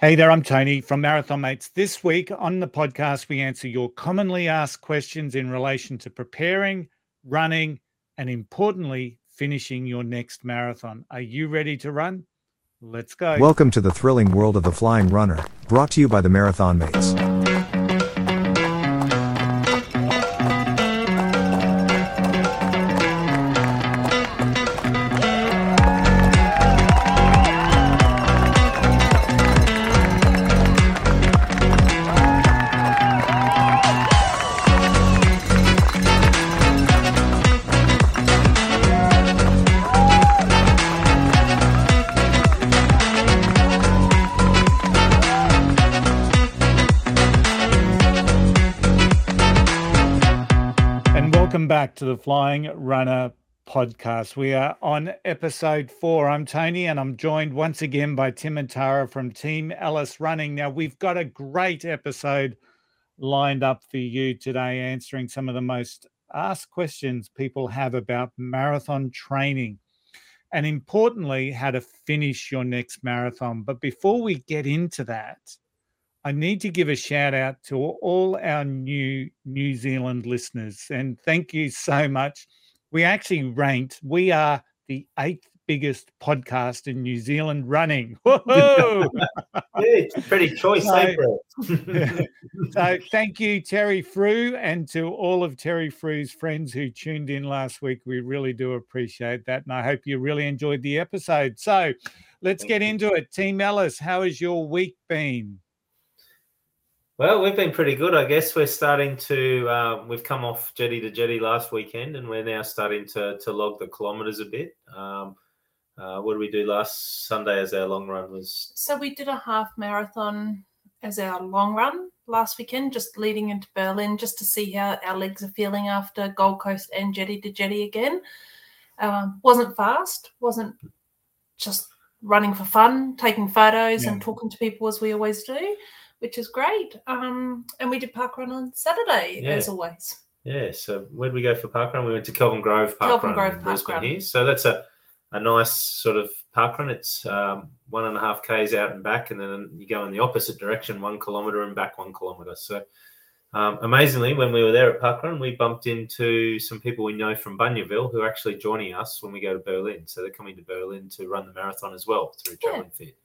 Hey there, I'm Tony from Marathon Mates. This week on the podcast, we answer your commonly asked questions in relation to preparing, running, and importantly, finishing your next marathon. Are you ready to run? Let's go. Welcome to the thrilling world of the flying runner, brought to you by the Marathon Mates. Flying Runner podcast. We are on episode four. I'm Tony, and I'm joined once again by Tim and Tara from Team Ellis Running. Now, we've got a great episode lined up for you today, answering some of the most asked questions people have about marathon training and importantly, how to finish your next marathon. But before we get into that, I need to give a shout out to all our new New Zealand listeners and thank you so much. We actually ranked, we are the eighth biggest podcast in New Zealand running. Whoa! it's pretty choice, so, so thank you, Terry Frew, and to all of Terry Frew's friends who tuned in last week. We really do appreciate that. And I hope you really enjoyed the episode. So let's thank get you. into it. Team Ellis, how has your week been? Well, we've been pretty good, I guess. We're starting to. Uh, we've come off jetty to jetty last weekend, and we're now starting to to log the kilometres a bit. Um, uh, what did we do last Sunday as our long run was? So we did a half marathon as our long run last weekend, just leading into Berlin, just to see how our legs are feeling after Gold Coast and jetty to jetty again. Um, wasn't fast, wasn't just running for fun, taking photos yeah. and talking to people as we always do which is great. Um, and we did parkrun on Saturday, yeah. as always. Yeah. So where did we go for parkrun? We went to Kelvin Grove Park Kelvin Grove Brisbane here. So that's a, a nice sort of parkrun. It's um, one and a half k's out and back, and then you go in the opposite direction, one kilometre and back one kilometre. So um, amazingly, when we were there at Parkrun, we bumped into some people we know from Bunyaville who are actually joining us when we go to Berlin. So they're coming to Berlin to run the marathon as well through Travelling yeah. Fit.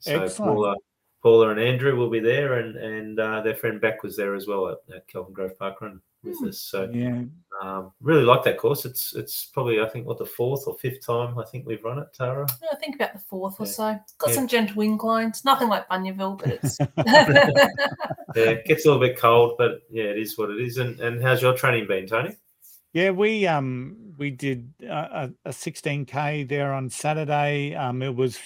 So Excellent. Paula, Paula and Andrew will be there, and and uh, their friend Beck was there as well at, at Kelvin Grove Park Run with mm. us. So yeah, um, really like that course. It's it's probably I think what the fourth or fifth time I think we've run it, Tara. Yeah, I think about the fourth yeah. or so. got yeah. some gentle inclines, nothing like Bunyaville, but it's yeah, it gets a little bit cold, but yeah, it is what it is. And and how's your training been, Tony? Yeah, we um we did a, a 16k there on Saturday. Um, it was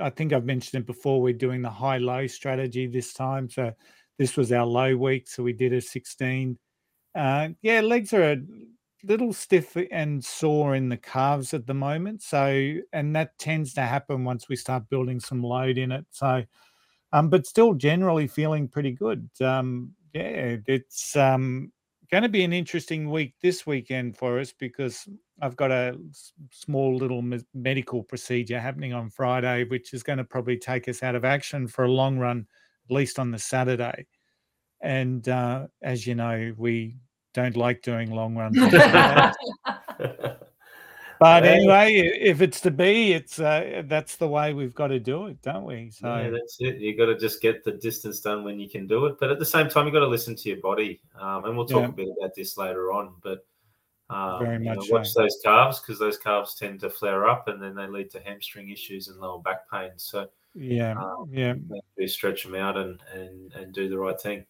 I think I've mentioned it before. We're doing the high low strategy this time, so this was our low week, so we did a 16. Uh, yeah, legs are a little stiff and sore in the calves at the moment. So, and that tends to happen once we start building some load in it. So, um, but still generally feeling pretty good. Um, yeah, it's um going to be an interesting week this weekend for us because I've got a small little medical procedure happening on Friday, which is going to probably take us out of action for a long run, at least on the Saturday. And uh, as you know, we don't like doing long runs. But anyway, if it's to be, it's uh, that's the way we've got to do it, don't we? So yeah, that's it. You got to just get the distance done when you can do it, but at the same time, you got to listen to your body. Um, and we'll talk yeah. a bit about this later on. But um, Very much know, watch so. those calves because those calves tend to flare up, and then they lead to hamstring issues and lower back pain. So yeah, um, yeah, stretch them out and and and do the right thing.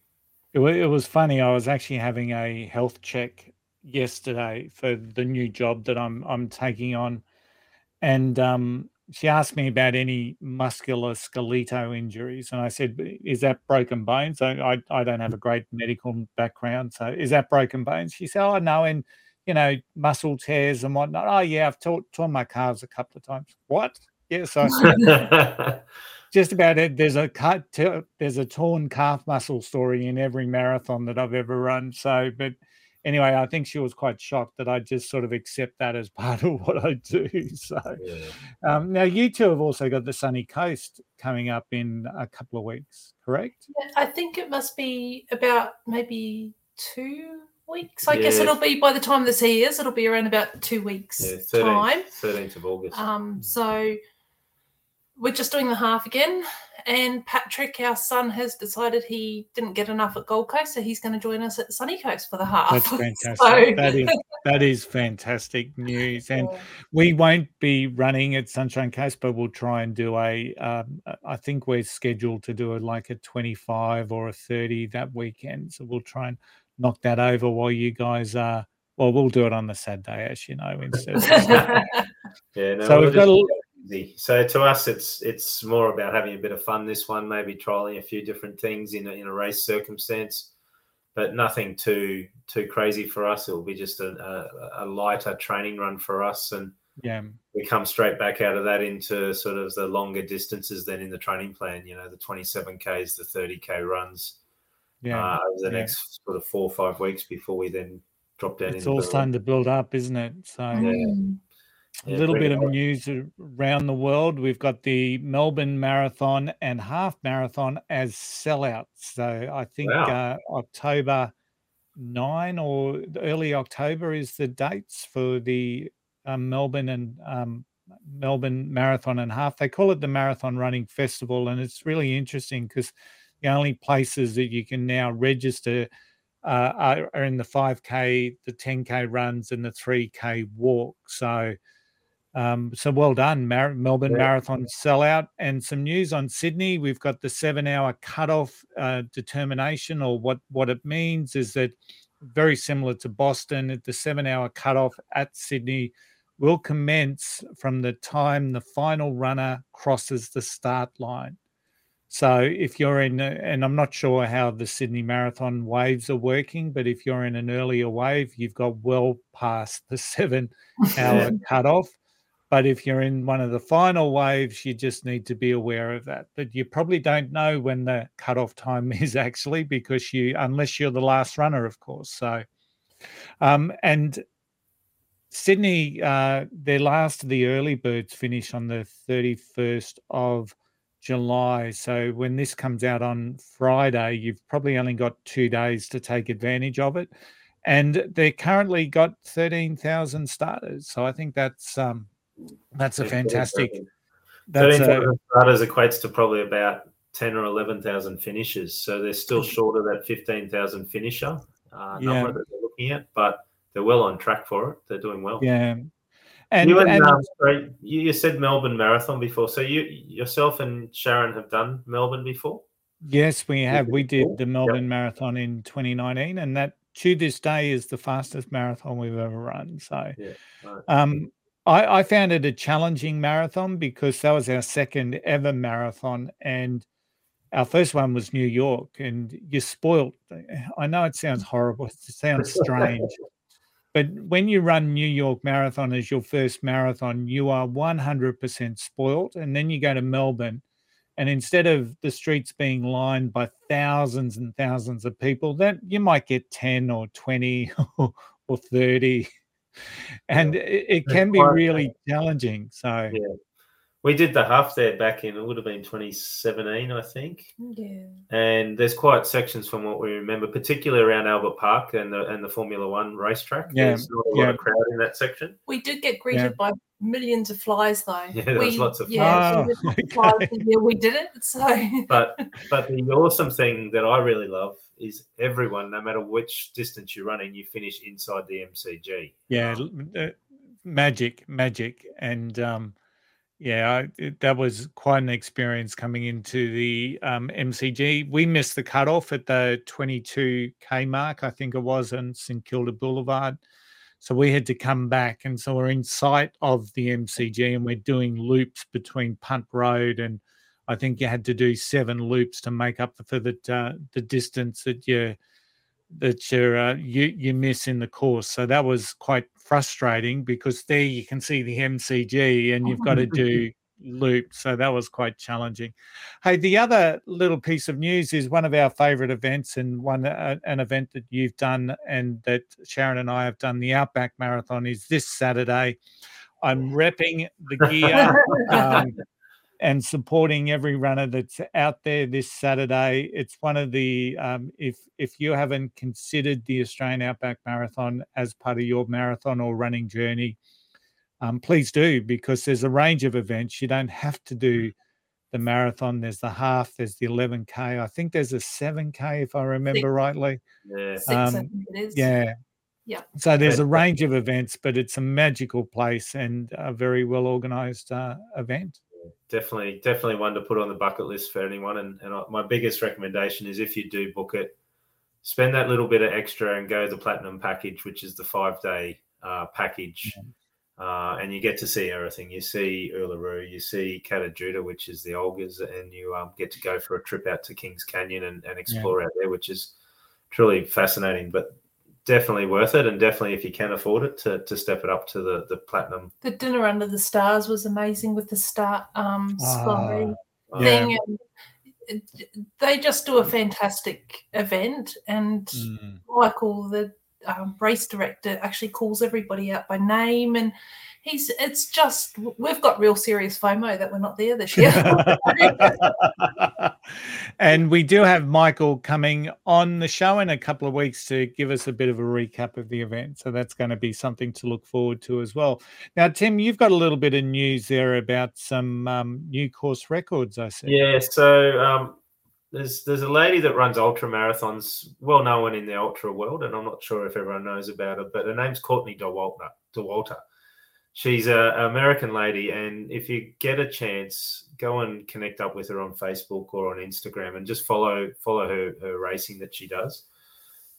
It, it was funny. I was actually having a health check yesterday for the new job that I'm I'm taking on, and um, she asked me about any muscular skeletal injuries, and I said, "Is that broken bones?" So I I don't have a great medical background, so is that broken bones? She said, "Oh no," and you know muscle tears and whatnot. Oh yeah, I've torn, torn my calves a couple of times. What? Yeah, so just about it. There's a cut. There's a torn calf muscle story in every marathon that I've ever run. So, but anyway, I think she was quite shocked that I just sort of accept that as part of what I do. So yeah. um, now you two have also got the Sunny Coast coming up in a couple of weeks, correct? Yeah, I think it must be about maybe two weeks. I yeah. guess it'll be by the time this airs, it'll be around about two weeks yeah, 13th, time. 13th of August. Um, so we're just doing the half again. And Patrick, our son, has decided he didn't get enough at Gold Coast, so he's going to join us at Sunny Coast for the half. That's fantastic. So... that is that is fantastic news, and yeah. we won't be running at Sunshine Coast, but we'll try and do a. Um, I think we're scheduled to do a like a twenty-five or a thirty that weekend, so we'll try and knock that over while you guys are. Well, we'll do it on the Saturday, as you know, instead. Of yeah, no, so we've got. A, easy. So to us, it's it's more about having a bit of fun. This one, maybe trialing a few different things in a, in a race circumstance, but nothing too too crazy for us. It will be just a, a, a lighter training run for us, and yeah, we come straight back out of that into sort of the longer distances than in the training plan. You know, the twenty seven k's, the thirty k runs. Yeah, uh, over the yeah. next sort of four or five weeks before we then drop down. It's all starting to build up, isn't it? So yeah. A little bit of news around the world. We've got the Melbourne Marathon and Half Marathon as sellouts. So I think wow. uh, October 9 or early October is the dates for the um, Melbourne and um, Melbourne Marathon and Half. They call it the Marathon Running Festival, and it's really interesting because the only places that you can now register uh, are, are in the 5K, the 10K runs, and the 3K walk. So um, so well done, Mar- Melbourne yeah. Marathon sellout. And some news on Sydney. We've got the seven-hour cutoff uh, determination, or what what it means is that very similar to Boston, the seven-hour cutoff at Sydney will commence from the time the final runner crosses the start line. So if you're in, and I'm not sure how the Sydney Marathon waves are working, but if you're in an earlier wave, you've got well past the seven-hour cutoff. But if you're in one of the final waves, you just need to be aware of that. But you probably don't know when the cutoff time is actually because you, unless you're the last runner, of course. So, um, and Sydney, uh, their last of the early birds finish on the 31st of July. So when this comes out on Friday, you've probably only got two days to take advantage of it. And they're currently got 13,000 starters. So I think that's um, that's a fantastic. That's a, starters equates to probably about ten or eleven thousand finishes. So they're still short of that fifteen thousand finisher uh, number yeah. that they're looking at, but they're well on track for it. They're doing well. Yeah. And, you, and, and um, sorry, you, you said Melbourne Marathon before. So you yourself and Sharon have done Melbourne before. Yes, we have. We did the Melbourne yep. Marathon in 2019, and that to this day is the fastest marathon we've ever run. So, yeah, right. um, I, I found it a challenging marathon because that was our second ever marathon, and our first one was New York. And you're spoilt. I know it sounds horrible. It sounds strange. but when you run New York Marathon as your first marathon, you are 100% spoilt. And then you go to Melbourne, and instead of the streets being lined by thousands and thousands of people, that you might get 10 or 20 or, or 30 and yeah. it, it, can be really challenging. So yeah, we did the half there back in it would have been 2017, I think. Yeah, and there's quite sections from what we remember, particularly around Albert Park and the and the Formula One racetrack. Yeah, there's not a yeah. lot of crowd in that section. We did get greeted yeah. by millions of flies though. Yeah, there was lots of yeah, flies. Oh, okay. yeah, we did it. So, but but the awesome thing that I really love is everyone, no matter which distance you're running, you finish inside the MCG. Yeah, uh, magic, magic, and um, yeah, I, it, that was quite an experience coming into the um, MCG. We missed the cutoff at the 22k mark, I think it was, on St Kilda Boulevard. So we had to come back, and so we're in sight of the MCG, and we're doing loops between Punt Road and I think you had to do seven loops to make up for the uh, the distance that you that you uh, you you miss in the course. So that was quite frustrating because there you can see the MCG and you've got to do loops. So that was quite challenging. Hey, the other little piece of news is one of our favorite events and one uh, an event that you've done and that Sharon and I have done. The Outback Marathon is this Saturday. I'm repping the gear. um, and supporting every runner that's out there this Saturday. It's one of the um, if if you haven't considered the Australian Outback Marathon as part of your marathon or running journey, um, please do because there's a range of events. You don't have to do the marathon. There's the half. There's the 11k. I think there's a 7k if I remember Six. rightly. Yeah. Six, um, yeah. Yeah. So there's a range of events, but it's a magical place and a very well organized uh, event definitely, definitely one to put on the bucket list for anyone. And, and my biggest recommendation is if you do book it, spend that little bit of extra and go the platinum package, which is the five day uh, package. Uh, and you get to see everything. You see Uluru, you see Kata Tjuta, which is the Olgas, and you um, get to go for a trip out to Kings Canyon and, and explore yeah. out there, which is truly fascinating. But definitely worth it, and definitely if you can afford it, to, to step it up to the the platinum. The dinner under the stars was amazing with the star um sky ah, thing. Yeah. And they just do a fantastic event, and mm. Michael, the um, race director, actually calls everybody out by name and he's it's just we've got real serious FOMO that we're not there this year. and we do have Michael coming on the show in a couple of weeks to give us a bit of a recap of the event. So that's going to be something to look forward to as well. Now, Tim, you've got a little bit of news there about some um, new course records. I see. Yeah. So. Um, there's there's a lady that runs ultra marathons, well known in the ultra world, and I'm not sure if everyone knows about her, but her name's Courtney Dauwalter. Dauwalter she's a American lady, and if you get a chance, go and connect up with her on Facebook or on Instagram, and just follow follow her her racing that she does.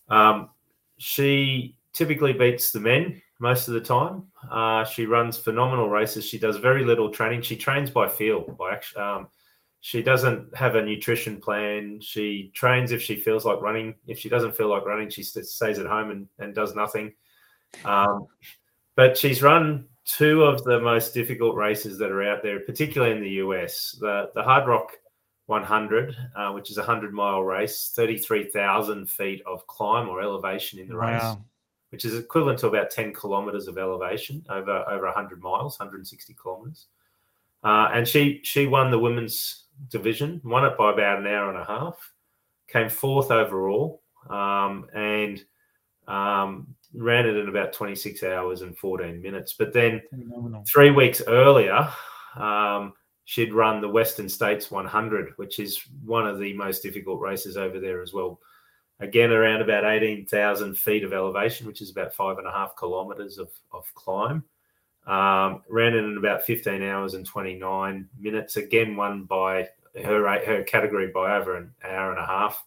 Um, she typically beats the men most of the time. Uh, she runs phenomenal races. She does very little training. She trains by feel. By um, she doesn't have a nutrition plan. She trains if she feels like running. If she doesn't feel like running, she stays at home and, and does nothing. Um, but she's run two of the most difficult races that are out there, particularly in the US. The the Hardrock 100, uh, which is a 100 mile race, 33,000 feet of climb or elevation in the wow. race, which is equivalent to about 10 kilometers of elevation over over 100 miles, 160 kilometers. Uh, and she she won the women's division, won it by about an hour and a half, came fourth overall, um, and um, ran it in about 26 hours and 14 minutes. But then Phenomenal. three weeks earlier, um, she'd run the Western States 100, which is one of the most difficult races over there as well. Again, around about 18,000 feet of elevation, which is about five and a half kilometers of, of climb. Um, ran in about 15 hours and 29 minutes. Again, won by her her category by over an hour and a half.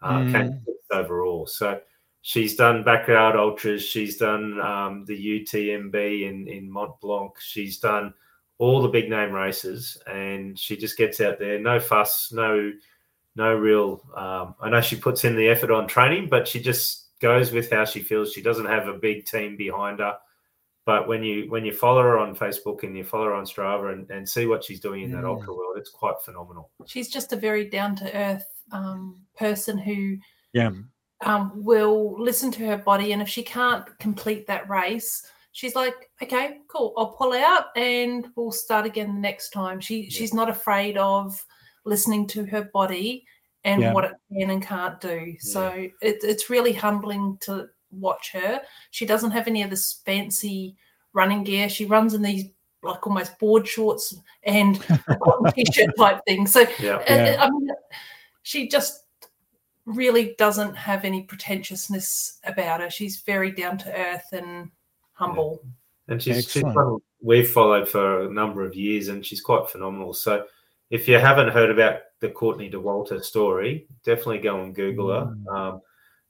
Uh, mm. overall. So she's done backyard ultras she's done um, the utmb in, in mont blanc she's done all the big name races and she just gets out there no fuss no no real um, i know she puts in the effort on training but she just goes with how she feels she doesn't have a big team behind her but when you when you follow her on facebook and you follow her on strava and, and see what she's doing in that ultra world it's quite phenomenal she's just a very down to earth um, person who yeah um, will listen to her body. And if she can't complete that race, she's like, okay, cool, I'll pull out and we'll start again the next time. She yeah. she's not afraid of listening to her body and yeah. what it can and can't do. Yeah. So it, it's really humbling to watch her. She doesn't have any of this fancy running gear. She runs in these like almost board shorts and t-shirt type thing. So yeah. I mean, she just really doesn't have any pretentiousness about her. She's very down to earth and humble. Yeah. And she's, she's we've followed for a number of years, and she's quite phenomenal. So, if you haven't heard about the Courtney Dauwalter story, definitely go and Google her. Mm. Um,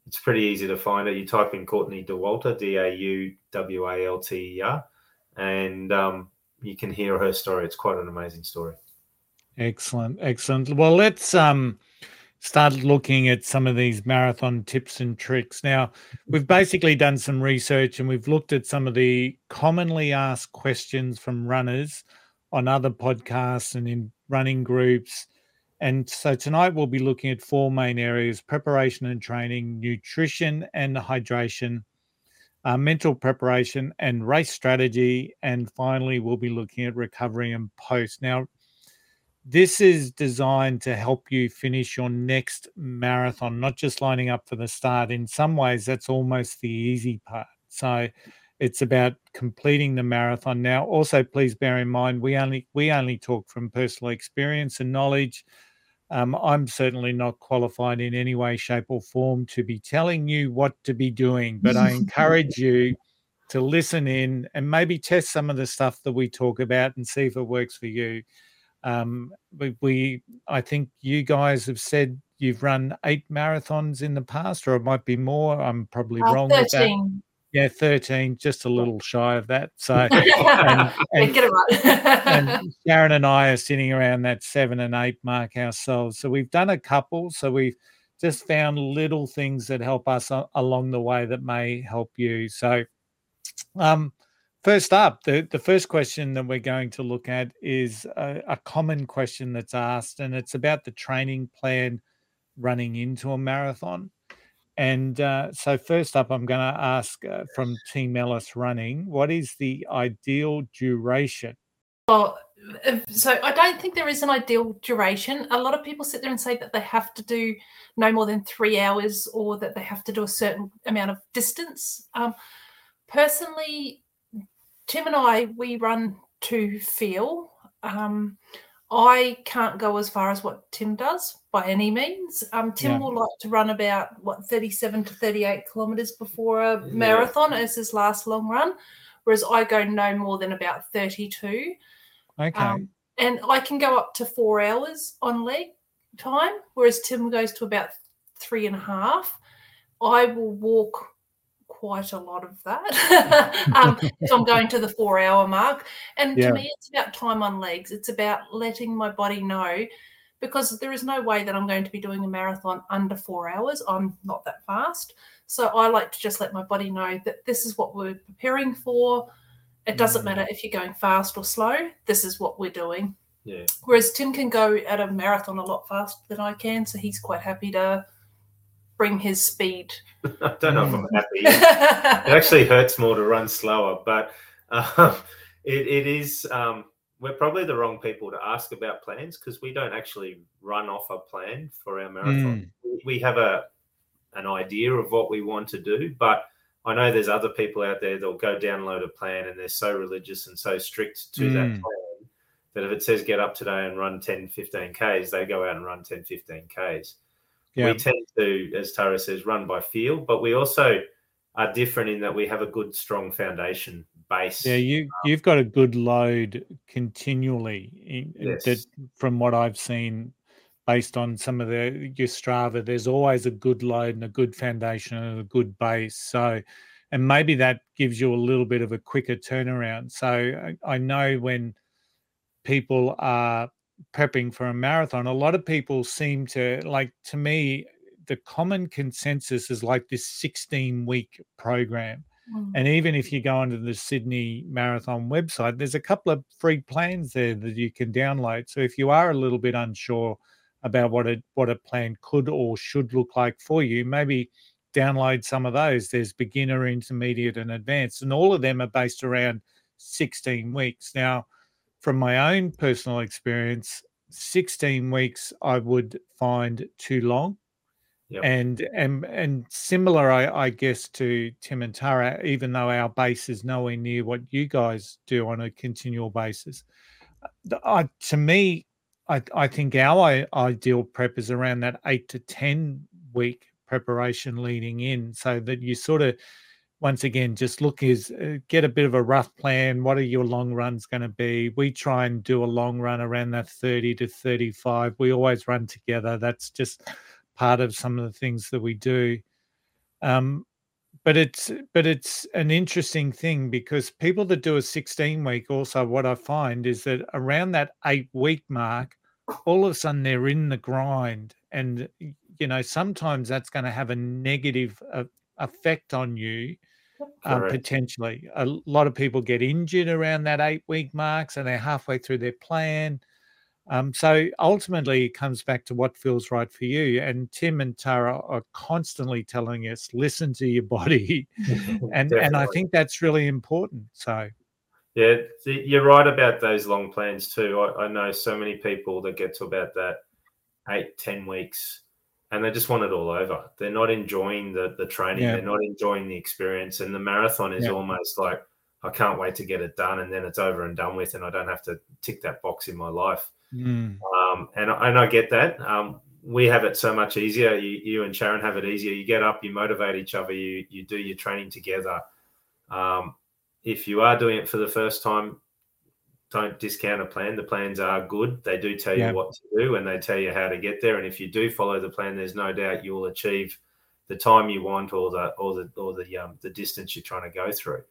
it's pretty easy to find it. You type in Courtney Dauwalter, D A U W A L T E R, and um, you can hear her story. It's quite an amazing story. Excellent, excellent. Well, let's um, started looking at some of these marathon tips and tricks. Now, we've basically done some research and we've looked at some of the commonly asked questions from runners on other podcasts and in running groups. And so tonight we'll be looking at four main areas preparation and training, nutrition and hydration, uh, mental preparation, and race strategy. And finally, we'll be looking at recovery and post. Now, this is designed to help you finish your next marathon, not just lining up for the start. In some ways, that's almost the easy part. So it's about completing the marathon. Now, also please bear in mind we only we only talk from personal experience and knowledge. Um, I'm certainly not qualified in any way, shape, or form to be telling you what to be doing, but I encourage you to listen in and maybe test some of the stuff that we talk about and see if it works for you. Um, we, we, I think you guys have said you've run eight marathons in the past, or it might be more. I'm probably uh, wrong 13. with that. Yeah, 13, just a little shy of that. So, and, and, get it right. and Sharon and I are sitting around that seven and eight mark ourselves. So we've done a couple. So we've just found little things that help us along the way that may help you. So, um, first up, the, the first question that we're going to look at is a, a common question that's asked, and it's about the training plan running into a marathon. And uh, so, first up, I'm going to ask uh, from Team Ellis Running, what is the ideal duration? Well, so I don't think there is an ideal duration. A lot of people sit there and say that they have to do no more than three hours or that they have to do a certain amount of distance. Um, personally, Tim and I, we run to feel. Um, I can't go as far as what Tim does by any means. Um, Tim yeah. will like to run about what 37 to 38 kilometers before a marathon yeah. as his last long run, whereas I go no more than about 32. Okay. Um, and I can go up to four hours on leg time, whereas Tim goes to about three and a half. I will walk quite a lot of that um, if I'm going to the four hour mark. And yeah. to me, it's about time on legs. It's about letting my body know because there is no way that I'm going to be doing a marathon under four hours. I'm not that fast. So I like to just let my body know that this is what we're preparing for. It doesn't mm. matter if you're going fast or slow, this is what we're doing. Yeah. Whereas Tim can go at a marathon a lot faster than I can. So he's quite happy to bring his speed. I don't know if I'm happy. it actually hurts more to run slower, but um, it, it is. Um, we're probably the wrong people to ask about plans because we don't actually run off a plan for our marathon. Mm. We have a an idea of what we want to do, but I know there's other people out there that'll go download a plan and they're so religious and so strict to mm. that plan that if it says get up today and run 10, 15 Ks, they go out and run 10, 15 Ks. Yeah. We tend to, as Tara says, run by feel, but we also are different in that we have a good, strong foundation base. Yeah, you you've got a good load continually. In, yes. That from what I've seen, based on some of the your Strava, there's always a good load and a good foundation and a good base. So, and maybe that gives you a little bit of a quicker turnaround. So I, I know when people are prepping for a marathon, a lot of people seem to like to me, the common consensus is like this 16 week program. Mm. And even if you go onto the Sydney Marathon website, there's a couple of free plans there that you can download. So if you are a little bit unsure about what a what a plan could or should look like for you, maybe download some of those. There's beginner, intermediate, and advanced, and all of them are based around 16 weeks. Now, from my own personal experience, 16 weeks I would find too long. Yep. And and and similar, I, I, guess, to Tim and Tara, even though our base is nowhere near what you guys do on a continual basis. I, to me, I, I think our ideal prep is around that eight to 10 week preparation leading in so that you sort of once again, just look is uh, get a bit of a rough plan. What are your long runs going to be? We try and do a long run around that 30 to 35. We always run together. That's just part of some of the things that we do. Um, but it's but it's an interesting thing because people that do a 16 week also what I find is that around that eight week mark, all of a sudden they're in the grind, and you know sometimes that's going to have a negative uh, effect on you um, potentially. A lot of people get injured around that eight week mark, so they're halfway through their plan. Um, so ultimately, it comes back to what feels right for you. And Tim and Tara are constantly telling us, listen to your body, and and I think that's really important. So. Yeah, you're right about those long plans too. I, I know so many people that get to about that eight, ten weeks and they just want it all over. They're not enjoying the the training. Yeah. They're not enjoying the experience. And the marathon is yeah. almost like I can't wait to get it done, and then it's over and done with, and I don't have to tick that box in my life. Mm. Um, and and I get that. Um, we have it so much easier. You, you, and Sharon have it easier. You get up, you motivate each other, you you do your training together. Um, if you are doing it for the first time, don't discount a plan. The plans are good. They do tell you what to do and they tell you how to get there. And if you do follow the plan, there's no doubt you'll achieve the time you want or the or the or the um, the distance you're trying to go through.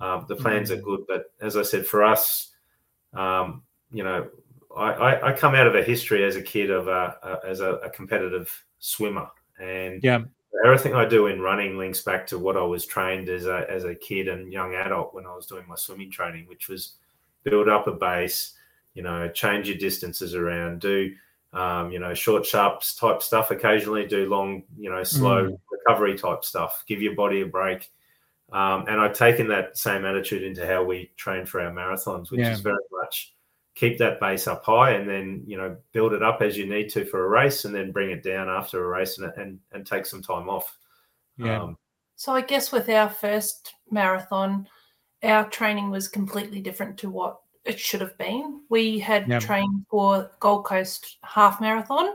Um, the plans mm-hmm. are good, but as I said, for us, um, you know, I, I, I, come out of a history as a kid of a, a as a, a, competitive swimmer, and yeah. everything I do in running links back to what I was trained as a as a kid and young adult when I was doing my swimming training, which was build up a base, you know, change your distances around, do um, you know, short sharps type stuff occasionally, do long, you know, slow mm. recovery type stuff, give your body a break. Um, and I've taken that same attitude into how we train for our marathons, which yeah. is very much keep that base up high and then, you know, build it up as you need to for a race and then bring it down after a race and, and, and take some time off. Yeah. Um, so I guess with our first marathon, our training was completely different to what it should have been. We had yep. trained for Gold Coast half marathon.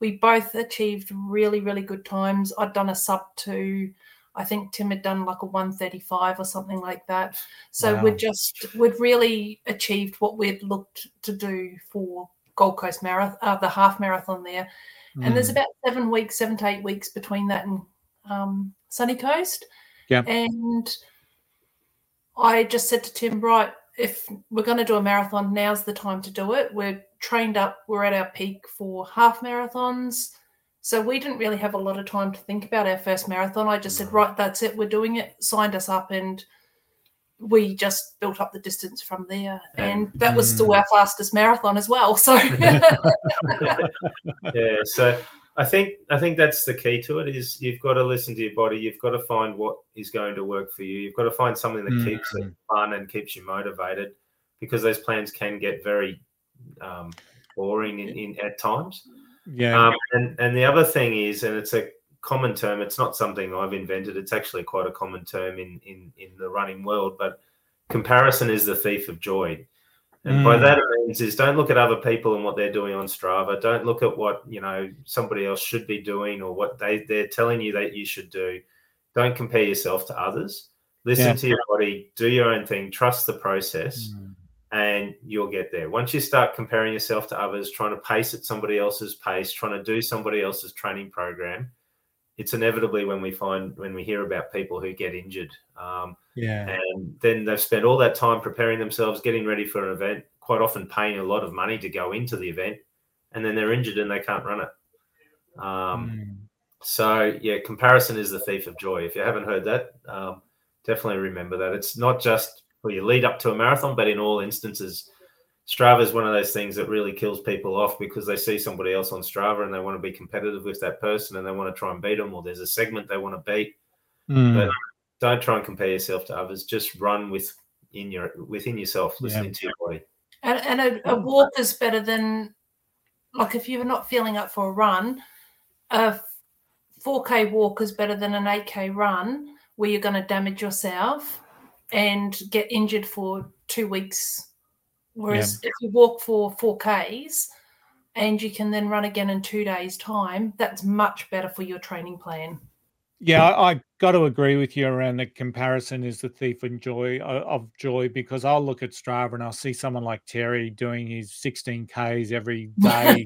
We both achieved really, really good times. I'd done a sub two. I think Tim had done like a 135 or something like that. So wow. we'd just we'd really achieved what we'd looked to do for Gold Coast marathon, uh, the half marathon there. Mm. And there's hmm. about seven weeks, seven to eight weeks between that and um, Sunny Coast. Yeah. And I just said to Tim, right, if we're going to do a marathon, now's the time to do it. We're trained up, we're at our peak for half marathons. So we didn't really have a lot of time to think about our first marathon. I just said, right, that's it, we're doing it, signed us up, and we just built up the distance from there. And that was still mm. our fastest marathon as well. So, yeah, so I think I think that's the key to it is you've got to listen to your body. You've got to find what is going to work for you. You've got to find something that mm-hmm. keeps it fun and keeps you motivated because those plans can get very um, boring in, in, at times. Yeah. Um, and and the other thing is, and it's a common term. It's not something I've invented. It's actually quite a common term in in in the running world. But comparison is the thief of joy. And mm. by that it means is don't look at other people and what they're doing on Strava. Don't look at what you know somebody else should be doing or what they they're telling you that you should do. Don't compare yourself to others. Listen yeah. to your body. Do your own thing. Trust the process, mm. and you'll get there. Once you start comparing yourself to others, trying to pace at somebody else's pace, trying to do somebody else's training program, it's inevitably when we find when we hear about people who get injured. Um, yeah. And then they've spent all that time preparing themselves, getting ready for an event, quite often paying a lot of money to go into the event, and then they're injured and they can't run it. Um, mm. So, yeah, comparison is the thief of joy. If you haven't heard that, um, definitely remember that. It's not just for your lead up to a marathon, but in all instances, Strava is one of those things that really kills people off because they see somebody else on Strava and they want to be competitive with that person and they want to try and beat them, or there's a segment they want to beat. Mm. But don't try and compare yourself to others. Just run with in your within yourself, listening yeah. to your body. And, and a, a, walk is better than like if you're not feeling up for a run, a 4K walk is better than an 8K run where you're going to damage yourself and get injured for two weeks. Whereas yeah. if you walk for 4Ks and you can then run again in two days' time, that's much better for your training plan. Yeah, I, I got to agree with you around the comparison is the thief of joy uh, of joy because I'll look at Strava and I'll see someone like Terry doing his 16 Ks every day.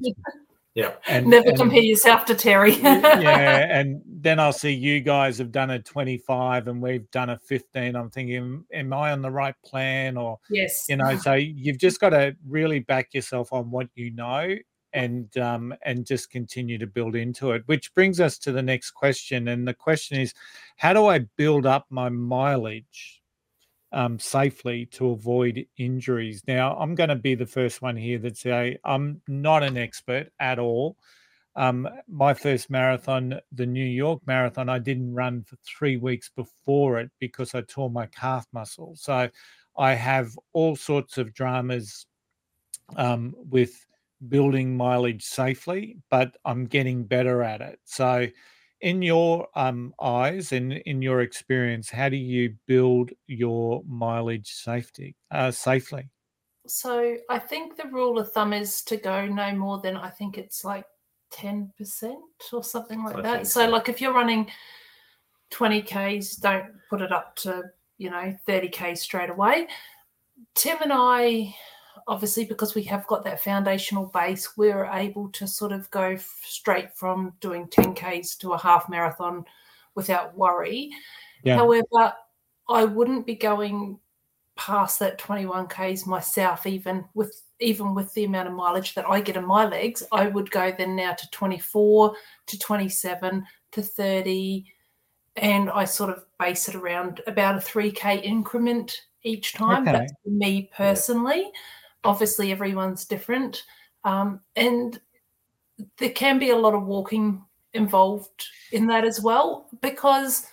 Yeah, and never and, compare yourself to Terry. yeah, and then I'll see you guys have done a 25 and we've done a 15. I'm thinking, am I on the right plan? Or yes, you know, so you've just got to really back yourself on what you know and um, and just continue to build into it. Which brings us to the next question, and the question is, how do I build up my mileage um, safely to avoid injuries? Now, I'm going to be the first one here that say I'm not an expert at all. Um, my first marathon, the New York Marathon, I didn't run for three weeks before it because I tore my calf muscle. So I have all sorts of dramas um, with building mileage safely, but I'm getting better at it. So, in your um, eyes and in your experience, how do you build your mileage safety uh, safely? So, I think the rule of thumb is to go no more than I think it's like 10% or something like I that. So, so, like if you're running 20 Ks, don't put it up to, you know, 30 Ks straight away. Tim and I obviously because we have got that foundational base, we're able to sort of go straight from doing 10Ks to a half marathon without worry. Yeah. However, I wouldn't be going past that 21Ks myself, even with even with the amount of mileage that I get in my legs, I would go then now to 24 to 27 to 30. And I sort of base it around about a 3K increment each time. Okay. That's me personally. Yeah obviously everyone's different. Um, and there can be a lot of walking involved in that as well because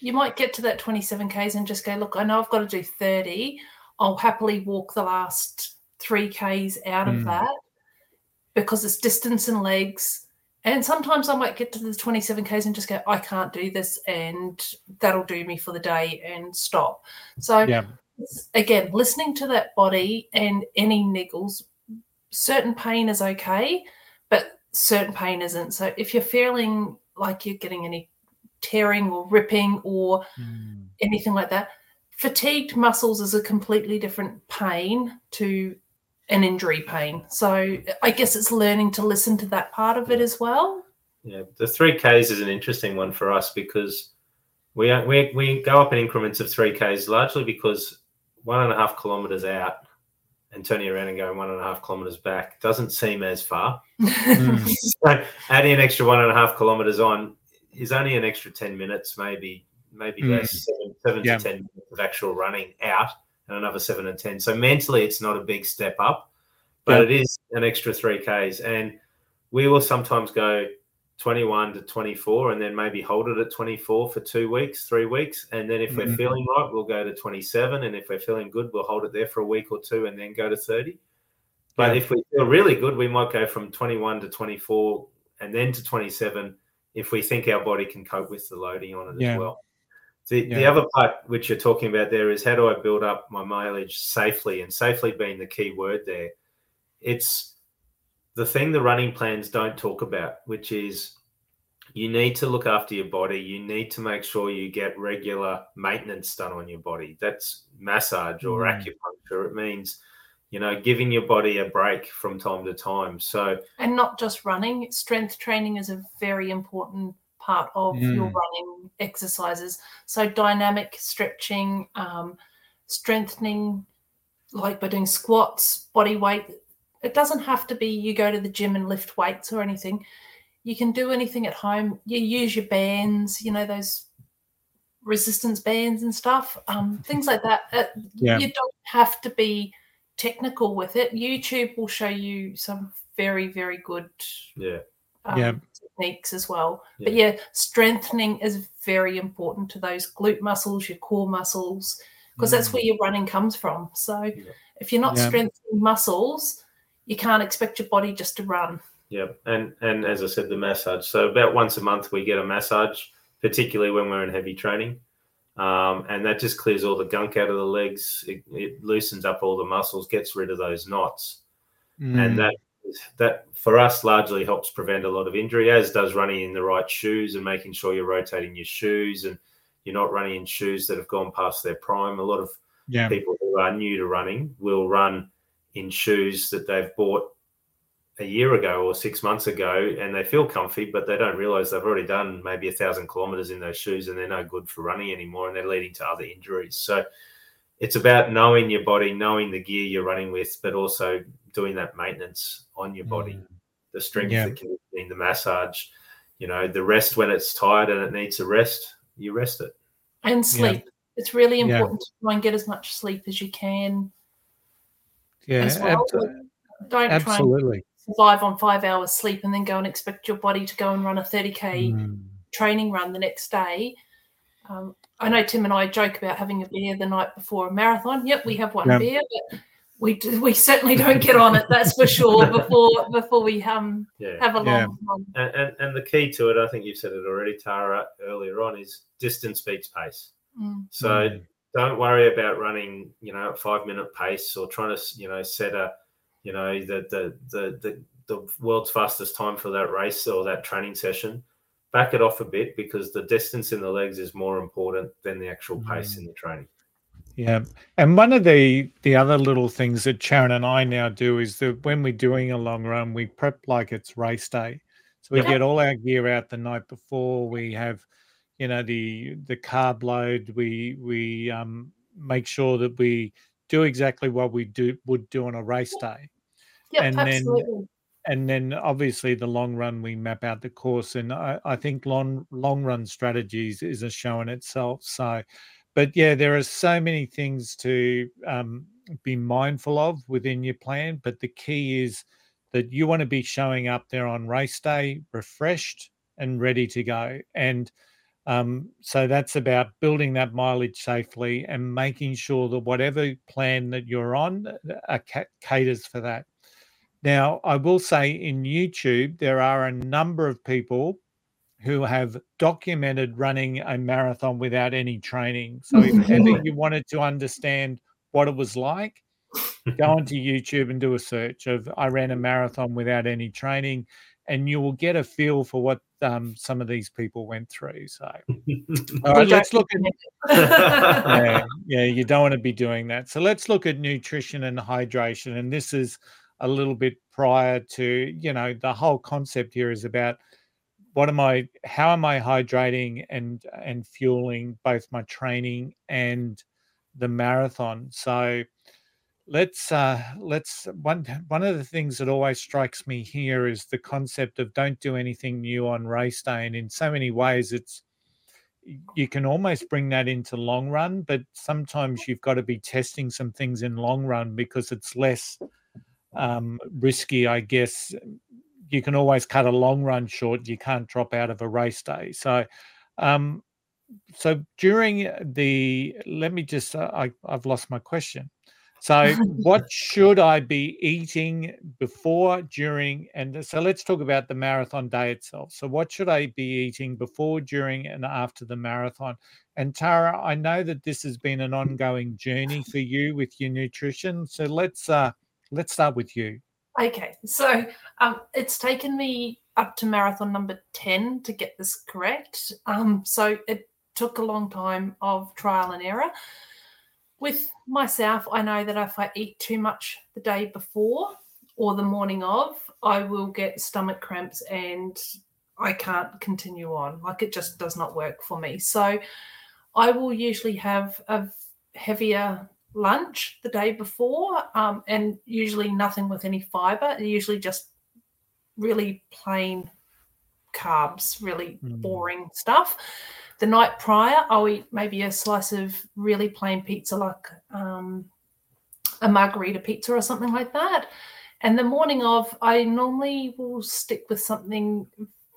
you might get to that 27 k's and just go look i know i've got to do 30 i'll happily walk the last 3 k's out mm. of that because it's distance and legs. And sometimes i might get to the 27 k's and just go i can't do this and that'll do me for the day and stop. So yeah again, listening to that body and any niggles, certain pain is okay, but certain pain isn't. So if you're feeling like you're getting any tearing or ripping or mm. anything like that, fatigued muscles is a completely different pain to an injury pain. So I guess it's learning to listen to that part of it as well. Yeah, the three Ks is an interesting one for us because we we we go up in increments of three Ks largely because one and a half kilometers out and turning around and going one and a half kilometers back doesn't seem as far. mm. so adding an extra one and a half kilometers on is only an extra 10 minutes, maybe, maybe mm. less, seven, seven yeah. to 10 minutes of actual running out and another seven and 10. So mentally, it's not a big step up, but yeah. it is an extra three Ks. And we will sometimes go 21 to 24 and then maybe hold it at 24 for two weeks, three weeks. And then if mm-hmm. we're feeling right, we'll go to 27. And if we're feeling good, we'll hold it there for a week or two and then go to 30. But yeah. if we feel really good, we might go from 21 to 24 and then to 27 if we think our body can cope with the loading on it yeah. as well. The, yeah. the other part which you're talking about there is how do I build up my mileage safely and safely being the key word there. It's the thing the running plans don't talk about, which is you need to look after your body. You need to make sure you get regular maintenance done on your body. That's massage or mm. acupuncture. It means, you know, giving your body a break from time to time. So, and not just running, strength training is a very important part of mm. your running exercises. So, dynamic stretching, um, strengthening, like by doing squats, body weight it doesn't have to be you go to the gym and lift weights or anything. You can do anything at home. You use your bands, you know, those resistance bands and stuff, um, things like that. Uh, yeah. You don't have to be technical with it. YouTube will show you some very, very good yeah. Um, yeah. techniques as well. Yeah. But yeah, strengthening is very important to those glute muscles, your core muscles, because mm. that's where your running comes from. So yeah. if you're not strengthening muscles, you can't expect your body just to run. Yeah, and and as I said, the massage. So about once a month we get a massage, particularly when we're in heavy training, um, and that just clears all the gunk out of the legs. It, it loosens up all the muscles, gets rid of those knots, mm. and that that for us largely helps prevent a lot of injury, as does running in the right shoes and making sure you're rotating your shoes and you're not running in shoes that have gone past their prime. A lot of yeah. people who are new to running will run in shoes that they've bought a year ago or six months ago and they feel comfy, but they don't realize they've already done maybe a thousand kilometers in those shoes and they're no good for running anymore and they're leading to other injuries. So it's about knowing your body, knowing the gear you're running with, but also doing that maintenance on your body. Mm. the strength, yeah. the conditioning, the massage. You know, the rest when it's tired and it needs a rest, you rest it. And sleep. Yeah. It's really important to try and get as much sleep as you can. Yeah, well. ab- don't absolutely survive on five hours sleep and then go and expect your body to go and run a 30k mm. training run the next day. Um, I know Tim and I joke about having a beer the night before a marathon. Yep, we have one yep. beer, but we we certainly don't get on it. That's for sure. Before before we um yeah. have a long. Yeah. And, and, and the key to it, I think you've said it already, Tara, earlier on, is distance beats pace. Mm. So mm. Don't worry about running, you know, at five minute pace or trying to, you know, set a, you know, the the the the, the world's fastest time for that race or that training session back it off a bit because the distance in the legs is more important than the actual pace mm. in the training. Yeah, and one of the the other little things that Sharon and I now do is that when we're doing a long run, we prep like it's race day. So we yeah. get all our gear out the night before. We have, you know, the the carb load. We we um, make sure that we do exactly what we do would do on a race day. Yeah, and absolutely. then and then obviously the long run we map out the course and I, I, think long long run strategies is a show in itself so but yeah there are so many things to um, be mindful of within your plan but the key is that you want to be showing up there on race day refreshed and ready to go and um, so that's about building that mileage safely and making sure that whatever plan that you're on uh, caters for that now, I will say in YouTube, there are a number of people who have documented running a marathon without any training. So if ever you wanted to understand what it was like, go onto YouTube and do a search of I ran a marathon without any training, and you will get a feel for what um, some of these people went through. So, all right, let's look at. yeah, yeah, you don't want to be doing that. So let's look at nutrition and hydration, and this is a little bit prior to you know the whole concept here is about what am i how am i hydrating and and fueling both my training and the marathon so let's uh let's one one of the things that always strikes me here is the concept of don't do anything new on race day and in so many ways it's you can almost bring that into long run but sometimes you've got to be testing some things in long run because it's less um, risky, I guess. You can always cut a long run short. You can't drop out of a race day. So, um, so during the, let me just, uh, I, I've lost my question. So, what should I be eating before, during, and so let's talk about the marathon day itself. So, what should I be eating before, during, and after the marathon? And Tara, I know that this has been an ongoing journey for you with your nutrition. So, let's uh, let's start with you. Okay, so um, it's taken me up to marathon number 10 to get this correct. Um, so it took a long time of trial and error. With myself, I know that if I eat too much the day before or the morning of, I will get stomach cramps and I can't continue on. Like it just does not work for me. So I will usually have a heavier lunch the day before, um, and usually nothing with any fiber. Usually just really plain carbs, really mm. boring stuff. The night prior, I'll eat maybe a slice of really plain pizza, like um, a margarita pizza or something like that. And the morning of, I normally will stick with something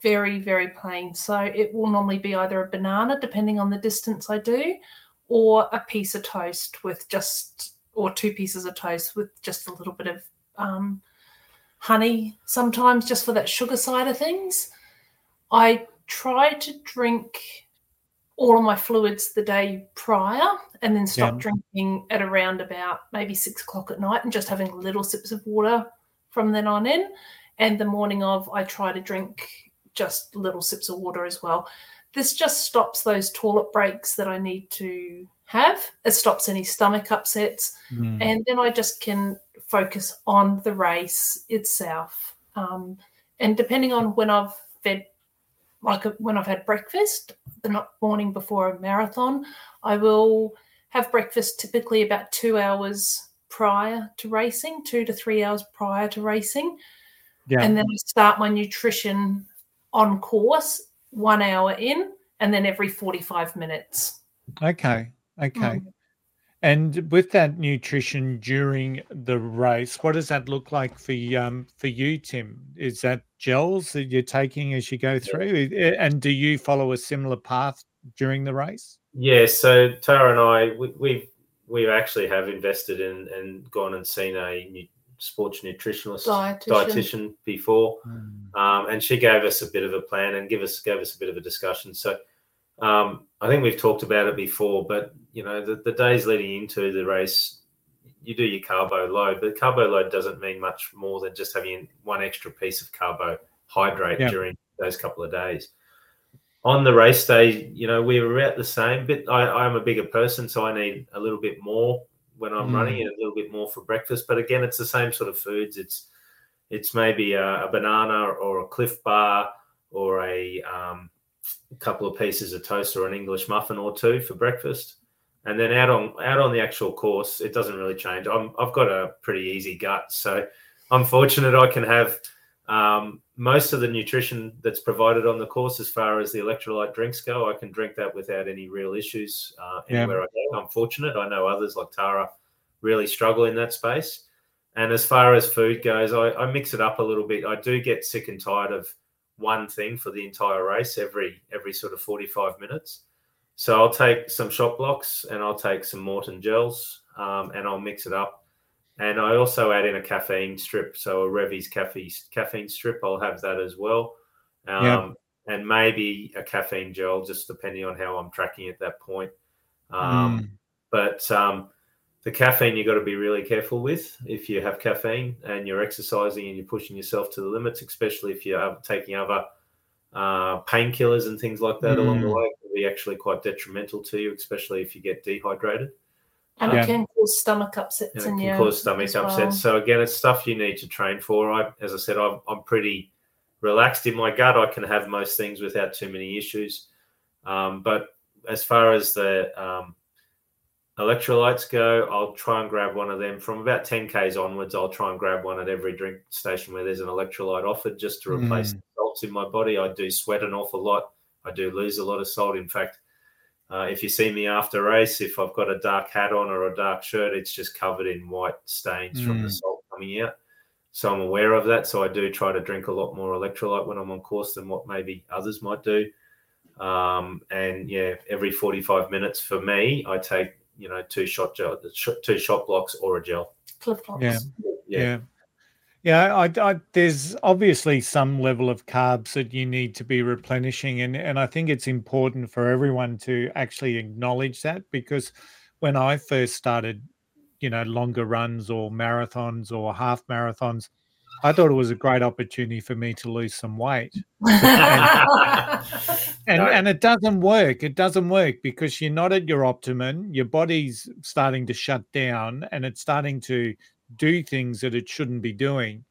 very, very plain. So it will normally be either a banana, depending on the distance I do, or a piece of toast with just, or two pieces of toast with just a little bit of um, honey sometimes, just for that sugar side of things. I try to drink all of my fluids the day prior and then stop yeah. drinking at around about maybe six o'clock at night and just having little sips of water from then on in. And the morning of, I try to drink just little sips of water as well. This just stops those toilet breaks that I need to have. It stops any stomach upsets. Mm. And then I just can focus on the race itself. Um, and depending on when I've fed, like when I've had breakfast the morning before a marathon, I will have breakfast typically about two hours prior to racing, two to three hours prior to racing. Yeah. And then I start my nutrition on course one hour in and then every 45 minutes. Okay. Okay. Mm. And with that nutrition during the race, what does that look like for um for you, Tim? Is that gels that you're taking as you go through? Yeah. And do you follow a similar path during the race? Yeah. So Tara and I, we, we we actually have invested in and gone and seen a new sports nutritionist dietitian, dietitian before, mm. um, and she gave us a bit of a plan and give us gave us a bit of a discussion. So um, I think we've talked about it before, but you know, the, the days leading into the race, you do your carbo load, but carbo load doesn't mean much more than just having one extra piece of carbohydrate yeah. during those couple of days. On the race day, you know, we were about the same, but I, I'm a bigger person, so I need a little bit more when I'm mm. running and a little bit more for breakfast. But again, it's the same sort of foods. It's it's maybe a, a banana or a Clif Bar or a um, a couple of pieces of toast or an English muffin or two for breakfast. And then out on out on the actual course, it doesn't really change. I'm, I've got a pretty easy gut, so I'm fortunate I can have um, most of the nutrition that's provided on the course, as far as the electrolyte drinks go. I can drink that without any real issues uh, anywhere yeah. I go. I'm fortunate. I know others like Tara really struggle in that space. And as far as food goes, I, I mix it up a little bit. I do get sick and tired of one thing for the entire race every every sort of 45 minutes. So I'll take some Shot Bloks and I'll take some Maurten gels um, and I'll mix it up. And I also add in a caffeine strip, so a Revvies caffeine caffeine strip. I'll have that as well, um, yeah. and maybe a caffeine gel, just depending on how I'm tracking at that point. Um, mm. But um, the caffeine you've got to be really careful with if you have caffeine and you're exercising and you're pushing yourself to the limits, especially if you're taking other uh, painkillers and things like that mm. along the mm. way. It can be actually quite detrimental to you, especially if you get dehydrated. And yeah. it can cause stomach upsets. And it can cause stomach upsets. So again, it's stuff you need to train for. I, as I said, I'm, I'm pretty relaxed in my gut. I can have most things without too many issues. Um, but as far as the um, electrolytes go, I'll try and grab one of them from about 10 k's onwards. I'll try and grab one at every drink station where there's an electrolyte offered just to replace mm. salts in my body. I do sweat an awful lot. I do lose a lot of salt. In fact, uh, if you see me after race, if I've got a dark hat on or a dark shirt, it's just covered in white stains mm. from the mm. salt coming out. So I'm aware of that. So I do try to drink a lot more electrolyte when I'm on course than what maybe others might do. Um, and yeah, every 45 minutes for me, I take you know two shot gel, two Shot Bloks or a gel. Clif Bloks. Yeah. yeah. yeah. Yeah, I, I, there's obviously some level of carbs that you need to be replenishing, and and I think it's important for everyone to actually acknowledge that because when I first started, you know, longer runs or marathons or half marathons, I thought it was a great opportunity for me to lose some weight. and, and, and, it doesn't work. It doesn't work because you're not at your optimum. Your body's starting to shut down and it's starting to do things that it shouldn't be doing.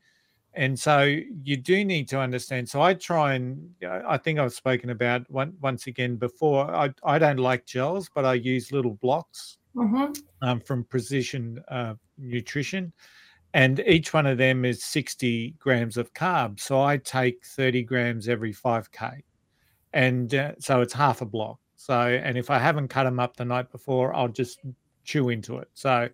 And so you do need to understand. So I try and I think I've spoken about one, once again before. I, I don't like gels, but I use little blocks mm-hmm. um, from Precision uh, Nutrition and each one of them is 60 grams of carbs. So I take 30 grams every 5K. And uh, so it's half a block. So, and if I haven't cut them up the night before, I'll just chew into it. So,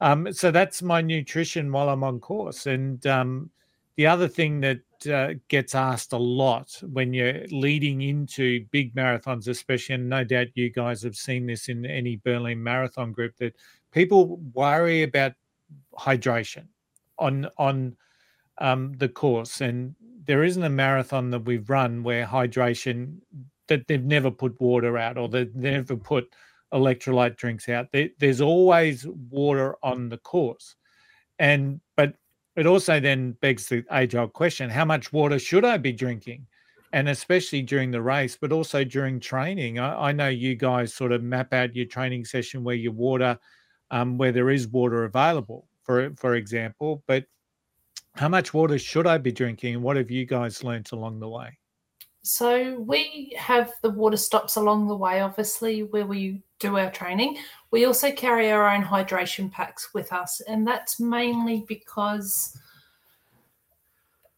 um, so that's my nutrition while I'm on course. And um, the other thing that uh, gets asked a lot when you're leading into big marathons, especially, and no doubt you guys have seen this in any Berlin Marathon group, that people worry about hydration on on um, the course, and there isn't a marathon that we've run where hydration that they've never put water out or they've never put electrolyte drinks out. There, there's always water on the course, and but it also then begs the age-old question: How much water should I be drinking? And especially during the race, but also during training. I, I know you guys sort of map out your training session where your water, um, where there is water available for for example. But how much water should I be drinking? And what have you guys learnt along the way? So we have the water stops along the way, obviously, where we do our training. We also carry our own hydration packs with us, and that's mainly because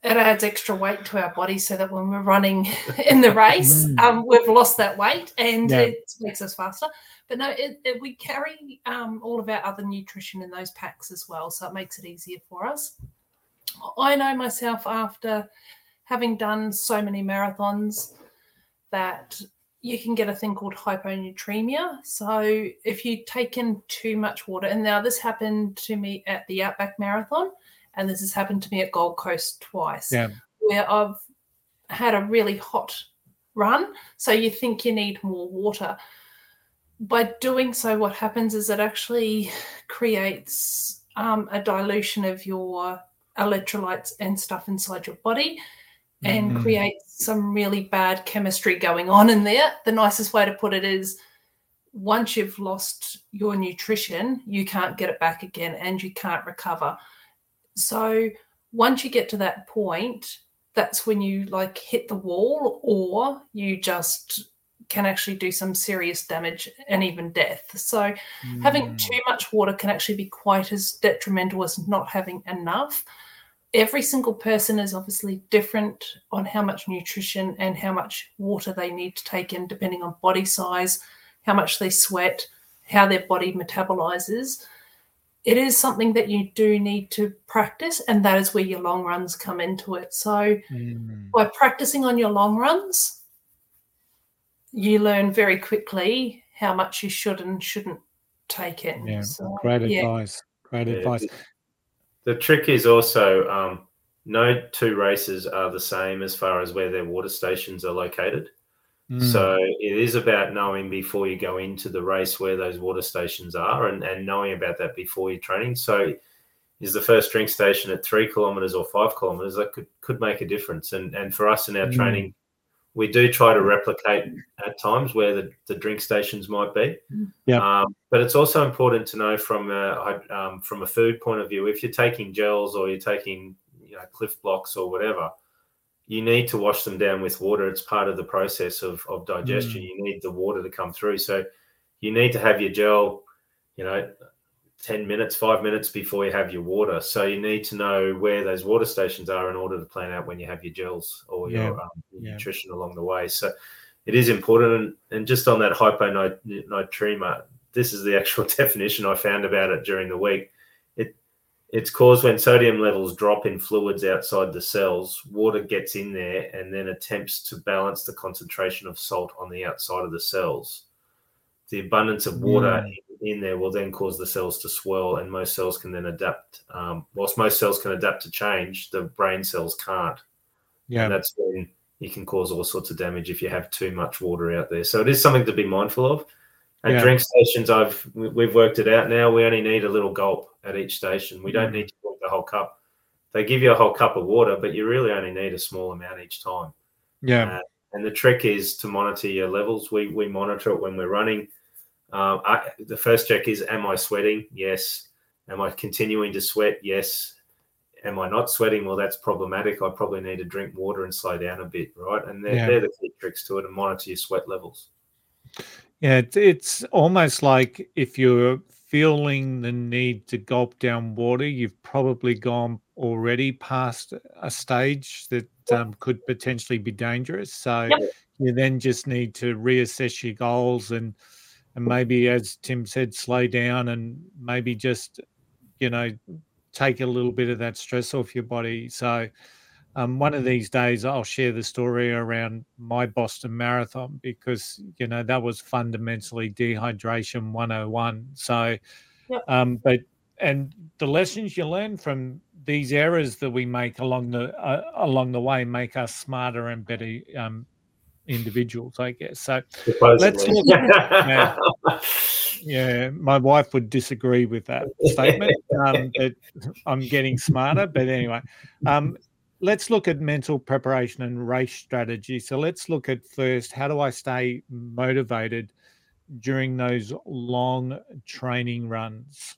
it adds extra weight to our body so that when we're running in the race, mm. um, we've lost that weight and yeah. it makes us faster. But no, it, it, we carry um, all of our other nutrition in those packs as well, so it makes it easier for us. I know myself after having done so many marathons that you can get a thing called hyponatremia. So if you take in too much water, and now this happened to me at the Outback Marathon, and this has happened to me at Gold Coast twice, yeah. where I've had a really hot run. So you think you need more water. By doing so, what happens is it actually creates um, a dilution of your electrolytes and stuff inside your body and mm-hmm. creates some really bad chemistry going on in there. The nicest way to put it is once you've lost your nutrition, you can't get it back again and you can't recover. So once you get to that point, that's when you like hit the wall or you just can actually do some serious damage and even death. So mm. having too much water can actually be quite as detrimental as not having enough. Every single person is obviously different on how much nutrition and how much water they need to take in, depending on body size, how much they sweat, how their body metabolizes it is something that you do need to practice, and that is where your long runs come into it. So, mm. by practicing on your long runs, you learn very quickly how much you should and shouldn't take in. Yeah, so, great yeah. advice. Great yeah. advice. The trick is also um, no two races are the same as far as where their water stations are located. So mm. it is about knowing before you go into the race where those water stations are and, and knowing about that before you're training. So is the first drink station at three kilometers or five kilometers that could could make a difference. And and for us in our mm. training, we do try to replicate at times where the, the drink stations might be. Yeah. Um, but it's also important to know from a um, from a food point of view if you're taking gels or you're taking you know Clif Bloks or whatever you need to wash them down with water. It's part of the process of, of digestion. Mm. You need the water to come through. So you need to have your gel, you know, 10 minutes, five minutes before you have your water. So you need to know where those water stations are in order to plan out when you have your gels or yeah. your um, yeah. nutrition along the way. So it is important. And, and just on that hyponatremia, this is the actual definition I found about it during the week. It It's caused when sodium levels drop in fluids outside the cells, water gets in there and then attempts to balance the concentration of salt on the outside of the cells. The abundance of water mm. In there will then cause the cells to swell, and most cells can then adapt. Um, whilst most cells can adapt to change, the brain cells can't. Yeah. And that's when you can cause all sorts of damage if you have too much water out there. So it is something to be mindful of. At yeah. drink stations, I've we've worked it out now. We only need a little gulp at each station. We don't mm. need to drink the whole cup. They give you a whole cup of water, but you really only need a small amount each time. Yeah. Uh, and the trick is to monitor your levels. We we monitor it when we're running. Uh, I, the first check is: Am I sweating? Yes. Am I continuing to sweat? Yes. Am I not sweating? Well, that's problematic. I probably need to drink water and slow down a bit, right? And they're, yeah. they're the key tricks to it and monitor your sweat levels. Yeah, it's, it's almost like if you're feeling the need to gulp down water, you've probably gone already past a stage that um, could potentially be dangerous. So yep. you then just need to reassess your goals and and maybe, as Tim said, slow down and maybe just you know take a little bit of that stress off your body. So um, one of these days I'll share the story around my Boston Marathon because you know that was fundamentally dehydration 101. So, yep. um, but and the lessons you learn from these errors that we make along the uh, along the way make us smarter and better um, individuals, I guess. So Supposedly. let's look. yeah, yeah, my wife would disagree with that statement. Um, that I'm getting smarter, but anyway. Um, let's look at mental preparation and race strategy. So let's look at first how do I stay motivated during those long training runs?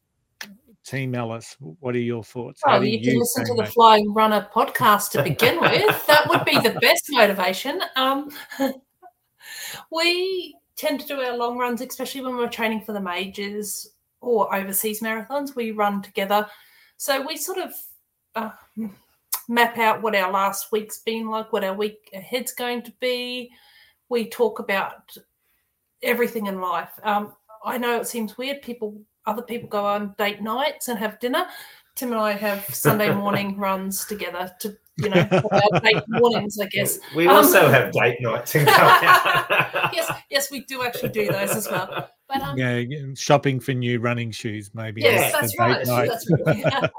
Team Ellis, what are your thoughts? Well, you, you can listen to the Flying Runner podcast to begin with. That would be the best motivation. Um, we tend to do our long runs, especially when we're training for the majors or overseas marathons. We run together. So we sort of uh, map out what our last week's been like, what our week ahead's going to be. We talk about everything in life. Um, I know it seems weird. People, other people go on date nights and have dinner. Tim and I have Sunday morning runs together to, you know, date mornings, I guess. We also um, have date nights. yes, yes, we do actually do those as well. But, um, yeah, shopping for new running shoes, maybe. Yes, that's right. That's right.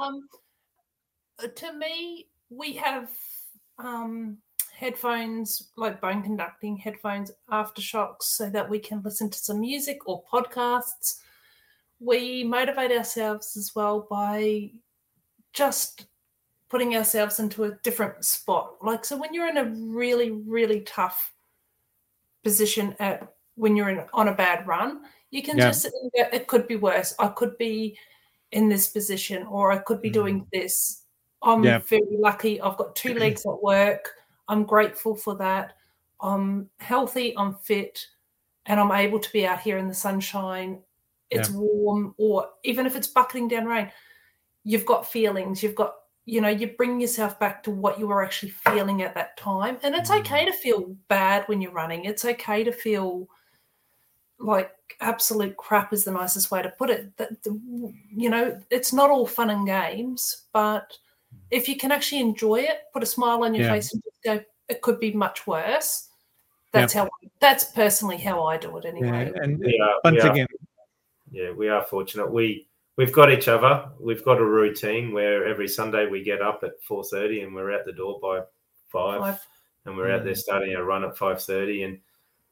um, to me, we have um, headphones, like bone conducting headphones, AfterShokz, so that we can listen to some music or podcasts. We motivate ourselves as well by just putting ourselves into a different spot. Like, so when you're in a really, really tough position at when you're in, on a bad run, you can yeah. just it could be worse. I could be in this position, or I could be mm. doing this. I'm yeah. very lucky. I've got two legs at work. I'm grateful for that. I'm healthy, I'm fit, and I'm able to be out here in the sunshine. It's yeah. warm, or even if it's bucketing down rain, you've got feelings. You've got, you know, you bring yourself back to what you were actually feeling at that time. And it's okay mm. to feel bad when you're running. It's okay to feel like absolute crap is the nicest way to put it. That you know, it's not all fun and games, but if you can actually enjoy it, put a smile on your yeah. face and just go, it could be much worse. That's yep. how. That's personally how I do it anyway. Yeah, and we are, once we again, yeah, we are fortunate. We we've got each other. We've got a routine where every Sunday we get up at four thirty and we're out the door by five, five. and we're mm. out there mm. starting our run at five thirty and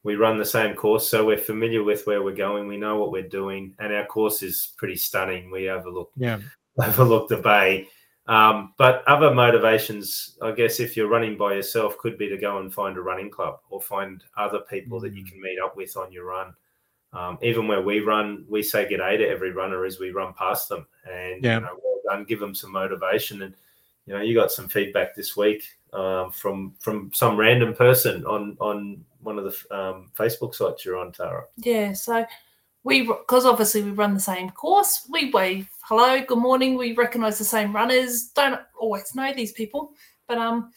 we run the same course, so we're familiar with where we're going. We know what we're doing, and our course is pretty stunning. We overlook yeah. overlook the bay, um, but other motivations, I guess, if you're running by yourself, could be to go and find a running club or find other people that you mm. can meet up with on your run. Um, even where we run, we say g'day to every runner as we run past them, and yeah. you know, well done, give them some motivation. And you know, you got some feedback this week um, from from some random person on on one of the um, Facebook sites you're on, Tara. Yeah, so we because obviously we run the same course. We wave hello, good morning. We recognise the same runners. Don't always know these people, but um,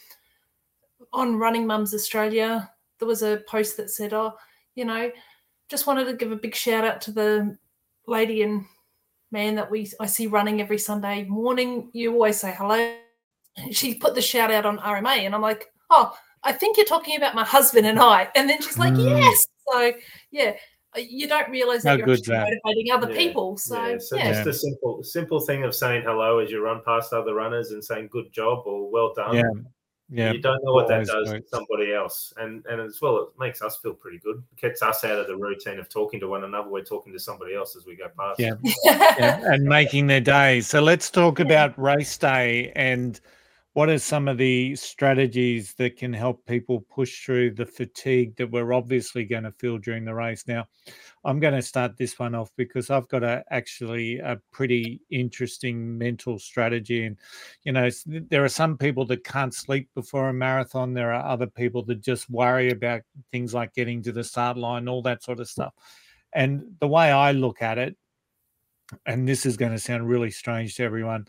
on Running Mums Australia, there was a post that said, "Oh, you know, just wanted to give a big shout out to the lady and man that we I see running every Sunday morning. You always say hello." She put the shout out on RMA, and I'm like, "Oh, I think you're talking about my husband and I." And then she's like, mm. "Yes." So yeah, Uh, you don't realize that How you're actually motivating other yeah, people. So, yeah. so yeah. just a simple simple thing of saying hello as you run past other runners and saying good job or well done. Yeah. Yeah. You don't know what that does to somebody else. And and as well, it makes us feel pretty good. It gets us out of the routine of talking to one another. We're talking to somebody else as we go past. Yeah. yeah. And making their day. So let's talk about race day and what are some of the strategies that can help people push through the fatigue that we're obviously going to feel during the race? Now i'm going to start this one off because i've got a actually a pretty interesting mental strategy and you know there are some people that can't sleep before a marathon. There are other people that just worry about things like getting to the start line all that sort of stuff. And the way i look at it and this is going to sound really strange to everyone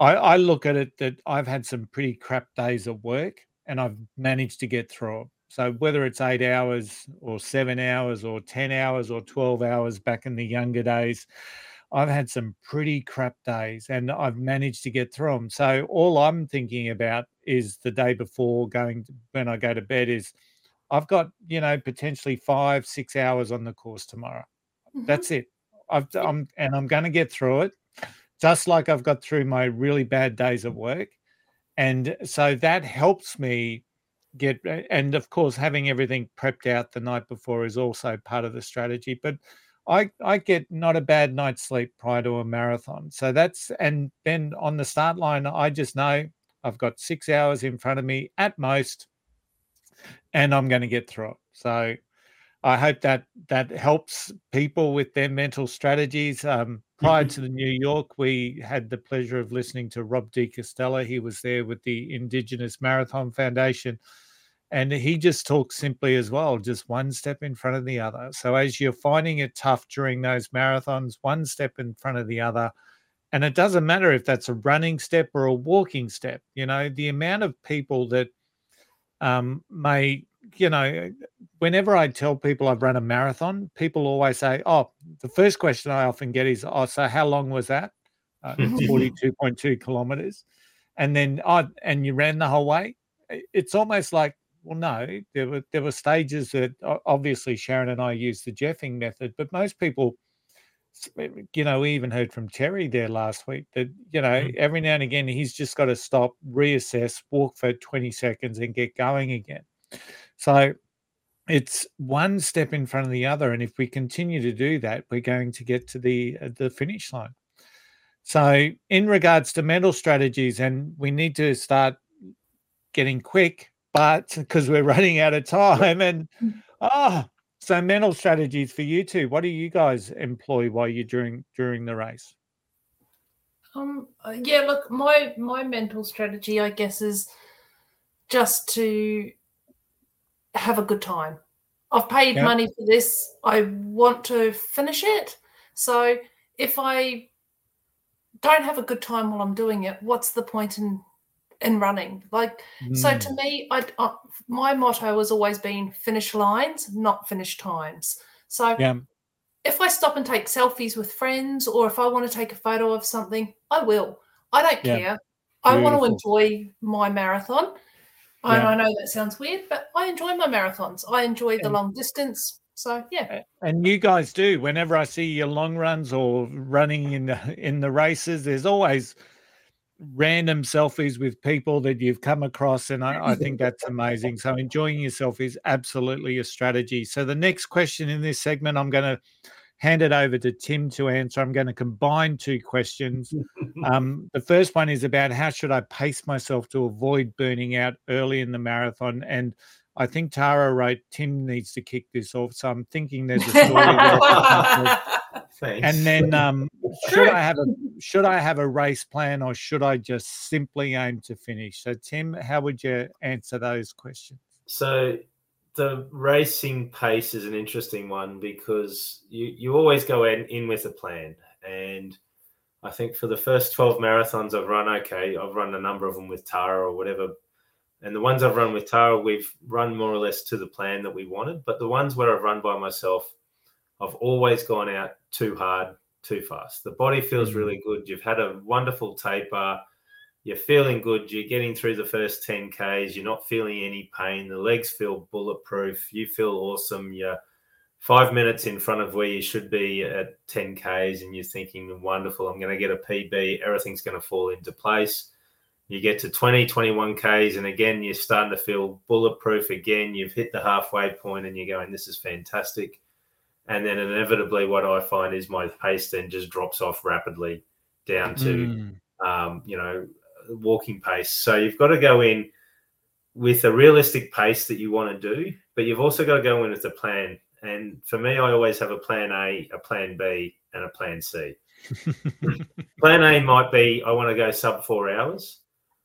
I, I look at it that I've had some pretty crap days at work and I've managed to get through it. So whether it's eight hours or seven hours or 10 hours or 12 hours back in the younger days, I've had some pretty crap days and I've managed to get through them. So all I'm thinking about is the day before going to, when I go to bed is I've got, you know, potentially five, six hours on the course tomorrow. Mm-hmm. That's it. I've, I'm, and I'm going to get through it just like I've got through my really bad days at work. And so that helps me get, and of course, having everything prepped out the night before is also part of the strategy. But I, I get not a bad night's sleep prior to a marathon. So that's, and then on the start line, I just know I've got six hours in front of me at most, and I'm going to get through it. So I hope that that helps people with their mental strategies. Um, prior to the New York, we had the pleasure of listening to Rob De Castella. He was there with the Indigenous Marathon Foundation. And he just talks simply as well, just one step in front of the other. So as you're finding it tough during those marathons, one step in front of the other, and it doesn't matter if that's a running step or a walking step. You know, the amount of people that um, may, you know, whenever I tell people I've run a marathon, people always say, "Oh, the first question I often get is, oh, so how long was that? Uh, Forty-two point two kilometers." And then, oh, and you ran the whole way. It's almost like, well, no, there were there were stages that obviously Sharon and I used the Jeffing method, but most people you know, we even heard from Terry there last week that, you know, mm-hmm. every now and again he's just got to stop, reassess, walk for 20 seconds and get going again. So it's one step in front of the other. And if we continue to do that, we're going to get to the uh, the finish line. So in regards to mental strategies, and we need to start getting quick, but because we're running out of time and oh so mental strategies for you two. What do you guys employ while you're during during the race? Um. Yeah. Look, my my mental strategy, I guess, is just to have a good time. I've paid yep. money for this. I want to finish it. So if I don't have a good time while I'm doing it, what's the point in in running. Like, mm. so to hmm. me, I, I, my motto has always been finish lines, not finish times. So yeah. if I stop and take selfies with friends, or if I want to take a photo of something, I will. I don't yeah. care. I want to enjoy my marathon. Yeah. And I know that sounds weird, but I enjoy my marathons. I enjoy the long distance. So yeah. And you guys do. Whenever I see your long runs or running in the in the races, there's always random selfies with people that you've come across. And I, I, think that's amazing. So enjoying yourself is absolutely a strategy. So the next question in this segment, I'm going to hand it over to Tim to answer. I'm going to combine two questions. Um, the first one is about how should I pace myself to avoid burning out early in the marathon? And I think Tara wrote Tim needs to kick this off. So I'm thinking there's a story Thanks. And then um, should I have a should I have a race plan or should I just simply aim to finish? So Tim, how would you answer those questions? So the racing pace is an interesting one because you, you always go in, in with a plan. And I think for the first 12 marathons I've run, okay, I've run a number of them with Tara or whatever. And the ones I've run with Tara, we've run more or less to the plan that we wanted. But the ones where I've run by myself, I've always gone out too hard, too fast. The body feels mm. really good. You've had a wonderful taper. You're feeling good. You're getting through the first 10 Ks. You're not feeling any pain. The legs feel bulletproof. You feel awesome. You're five minutes in front of where you should be at 10 Ks, and you're thinking, wonderful, I'm going to get a PB. Everything's going to fall into place. You get to 20, 21 Ks, and again, you're starting to feel bulletproof again. You've hit the halfway point, and you're going, this is fantastic and then inevitably what i find is my pace then just drops off rapidly down to mm. um, you know walking pace so you've got to go in with a realistic pace that you want to do but you've also got to go in with a plan and for me i always have a plan a a plan b and a plan c plan a might be i want to go sub four hours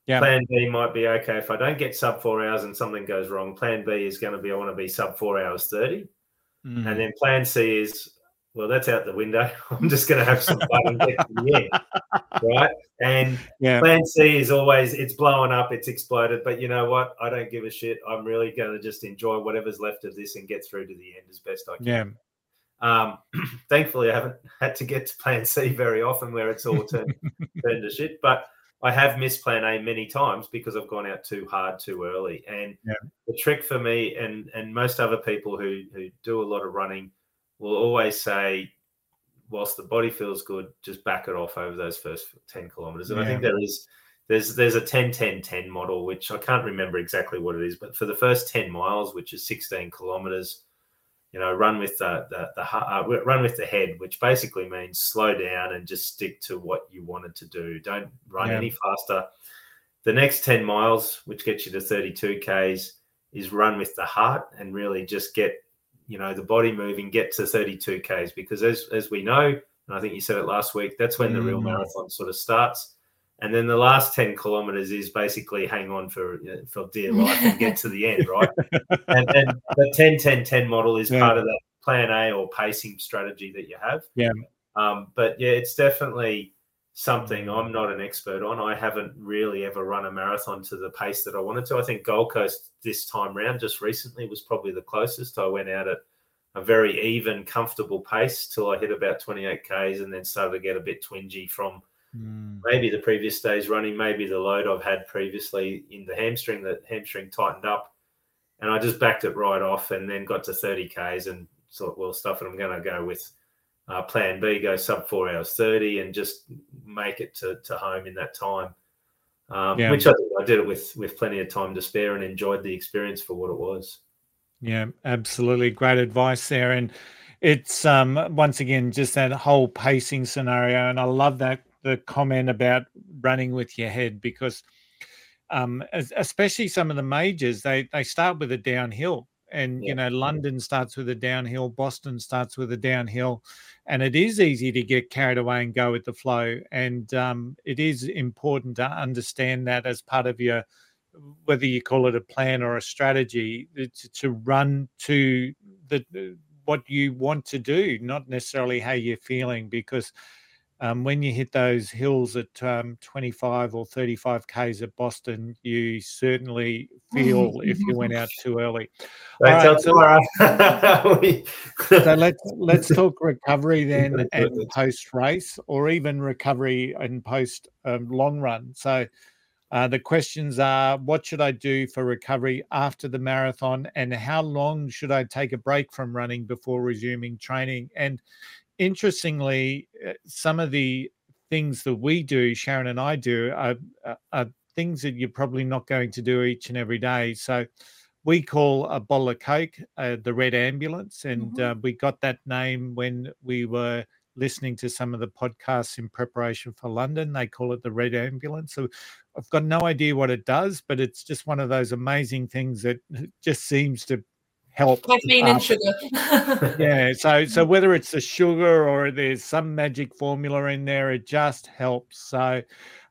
yeah. Plan B might be okay if I don't get sub four hours and something goes wrong. Plan B is going to be I want to be sub four hours thirty. Mm. And then plan C is, well, that's out the window. I'm just going to have some fun and get to the end. Right. And yeah. plan C is always, it's blowing up, it's exploded. But you know what? I don't give a shit. I'm really going to just enjoy whatever's left of this and get through to the end as best I can. Yeah. Um, thankfully, I haven't had to get to plan C very often where it's all turned, turned to shit. But I have missed plan A many times because I've gone out too hard too early. And yeah. the trick for me and and most other people who who do a lot of running will always say, whilst the body feels good, just back it off over those first 10 kilometers. And yeah. I think there is there's there's a 10 10 10 model, which I can't remember exactly what it is, but for the first 10 miles, which is 16 kilometers, you know, run with the the, the uh, run with the head, which basically means slow down and just stick to what you wanted to do. Don't run yeah. any faster. The next 10 miles, which gets you to 32 Ks, is run with the heart and really just get, you know, the body moving, get to 32 Ks. Because as as we know, and I think you said it last week, that's when mm. the real mm. marathon sort of starts. And then the last 10 kilometers is basically hang on for for dear life and get to the end, right? and, and the 10 10 10 model is yeah. part of that plan A or pacing strategy that you have. Yeah. Um, but yeah, it's definitely something I'm not an expert on. I haven't really ever run a marathon to the pace that I wanted to. I think Gold Coast this time round, just recently, was probably the closest. I went out at a very even, comfortable pace till I hit about 28 Ks and then started to get a bit twingy from mm. maybe the previous day's running, maybe the load I've had previously in the hamstring. The hamstring tightened up and I just backed it right off and then got to 30 Ks and thought, well, stuff it, I'm going to go with uh, plan B, go sub four hours 30 and just make it to, to home in that time. Um, yeah. Which I, I did it with with plenty of time to spare and enjoyed the experience for what it was. Yeah, absolutely. Great advice there. And it's um once again just that whole pacing scenario. And I love that the comment about running with your head because um especially some of the majors, they they start with a downhill and yeah. you know london starts with a downhill boston starts with a downhill and it is easy to get carried away and go with the flow and um, it is important to understand that as part of your whether you call it a plan or a strategy to, to run to the what you want to do not necessarily how you're feeling because um, when you hit those hills at um, 25 or 35 k's at Boston, you certainly feel if you went out too early. Right, so, so, let's let's talk recovery then and post race, or even recovery and post um, long run. So. Uh, the questions are what should I do for recovery after the marathon, and how long should I take a break from running before resuming training? And interestingly, uh, some of the things that we do, Sharon and I do, are, are, things that you're probably not going to do each and every day. So we call a bottle of Coke uh, the Red Ambulance, and mm-hmm. uh, we got that name when we were listening to some of the podcasts in preparation for London. They call it the Red Ambulance. So I've got no idea what it does, but it's just one of those amazing things that just seems to help. Caffeine and sugar. yeah. So so whether it's the sugar or there's some magic formula in there, it just helps. So.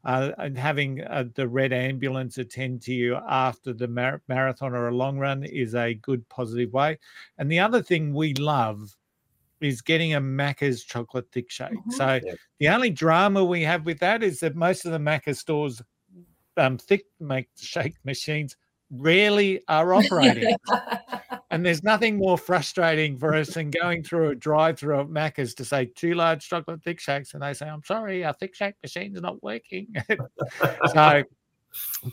Uh, and having uh, the red ambulance attend to you after the mar- marathon or a long run is a good positive way. And the other thing we love is getting a Macca's chocolate thick shake. Mm-hmm. So yeah. the only drama we have with that is that most of the Macca stores um, thick make shake machines rarely are operating. and there's nothing more frustrating for us than going through a drive through at Macca's to say two large chocolate thick shakes, and they say, I'm sorry, our thick shake machine's not working. so,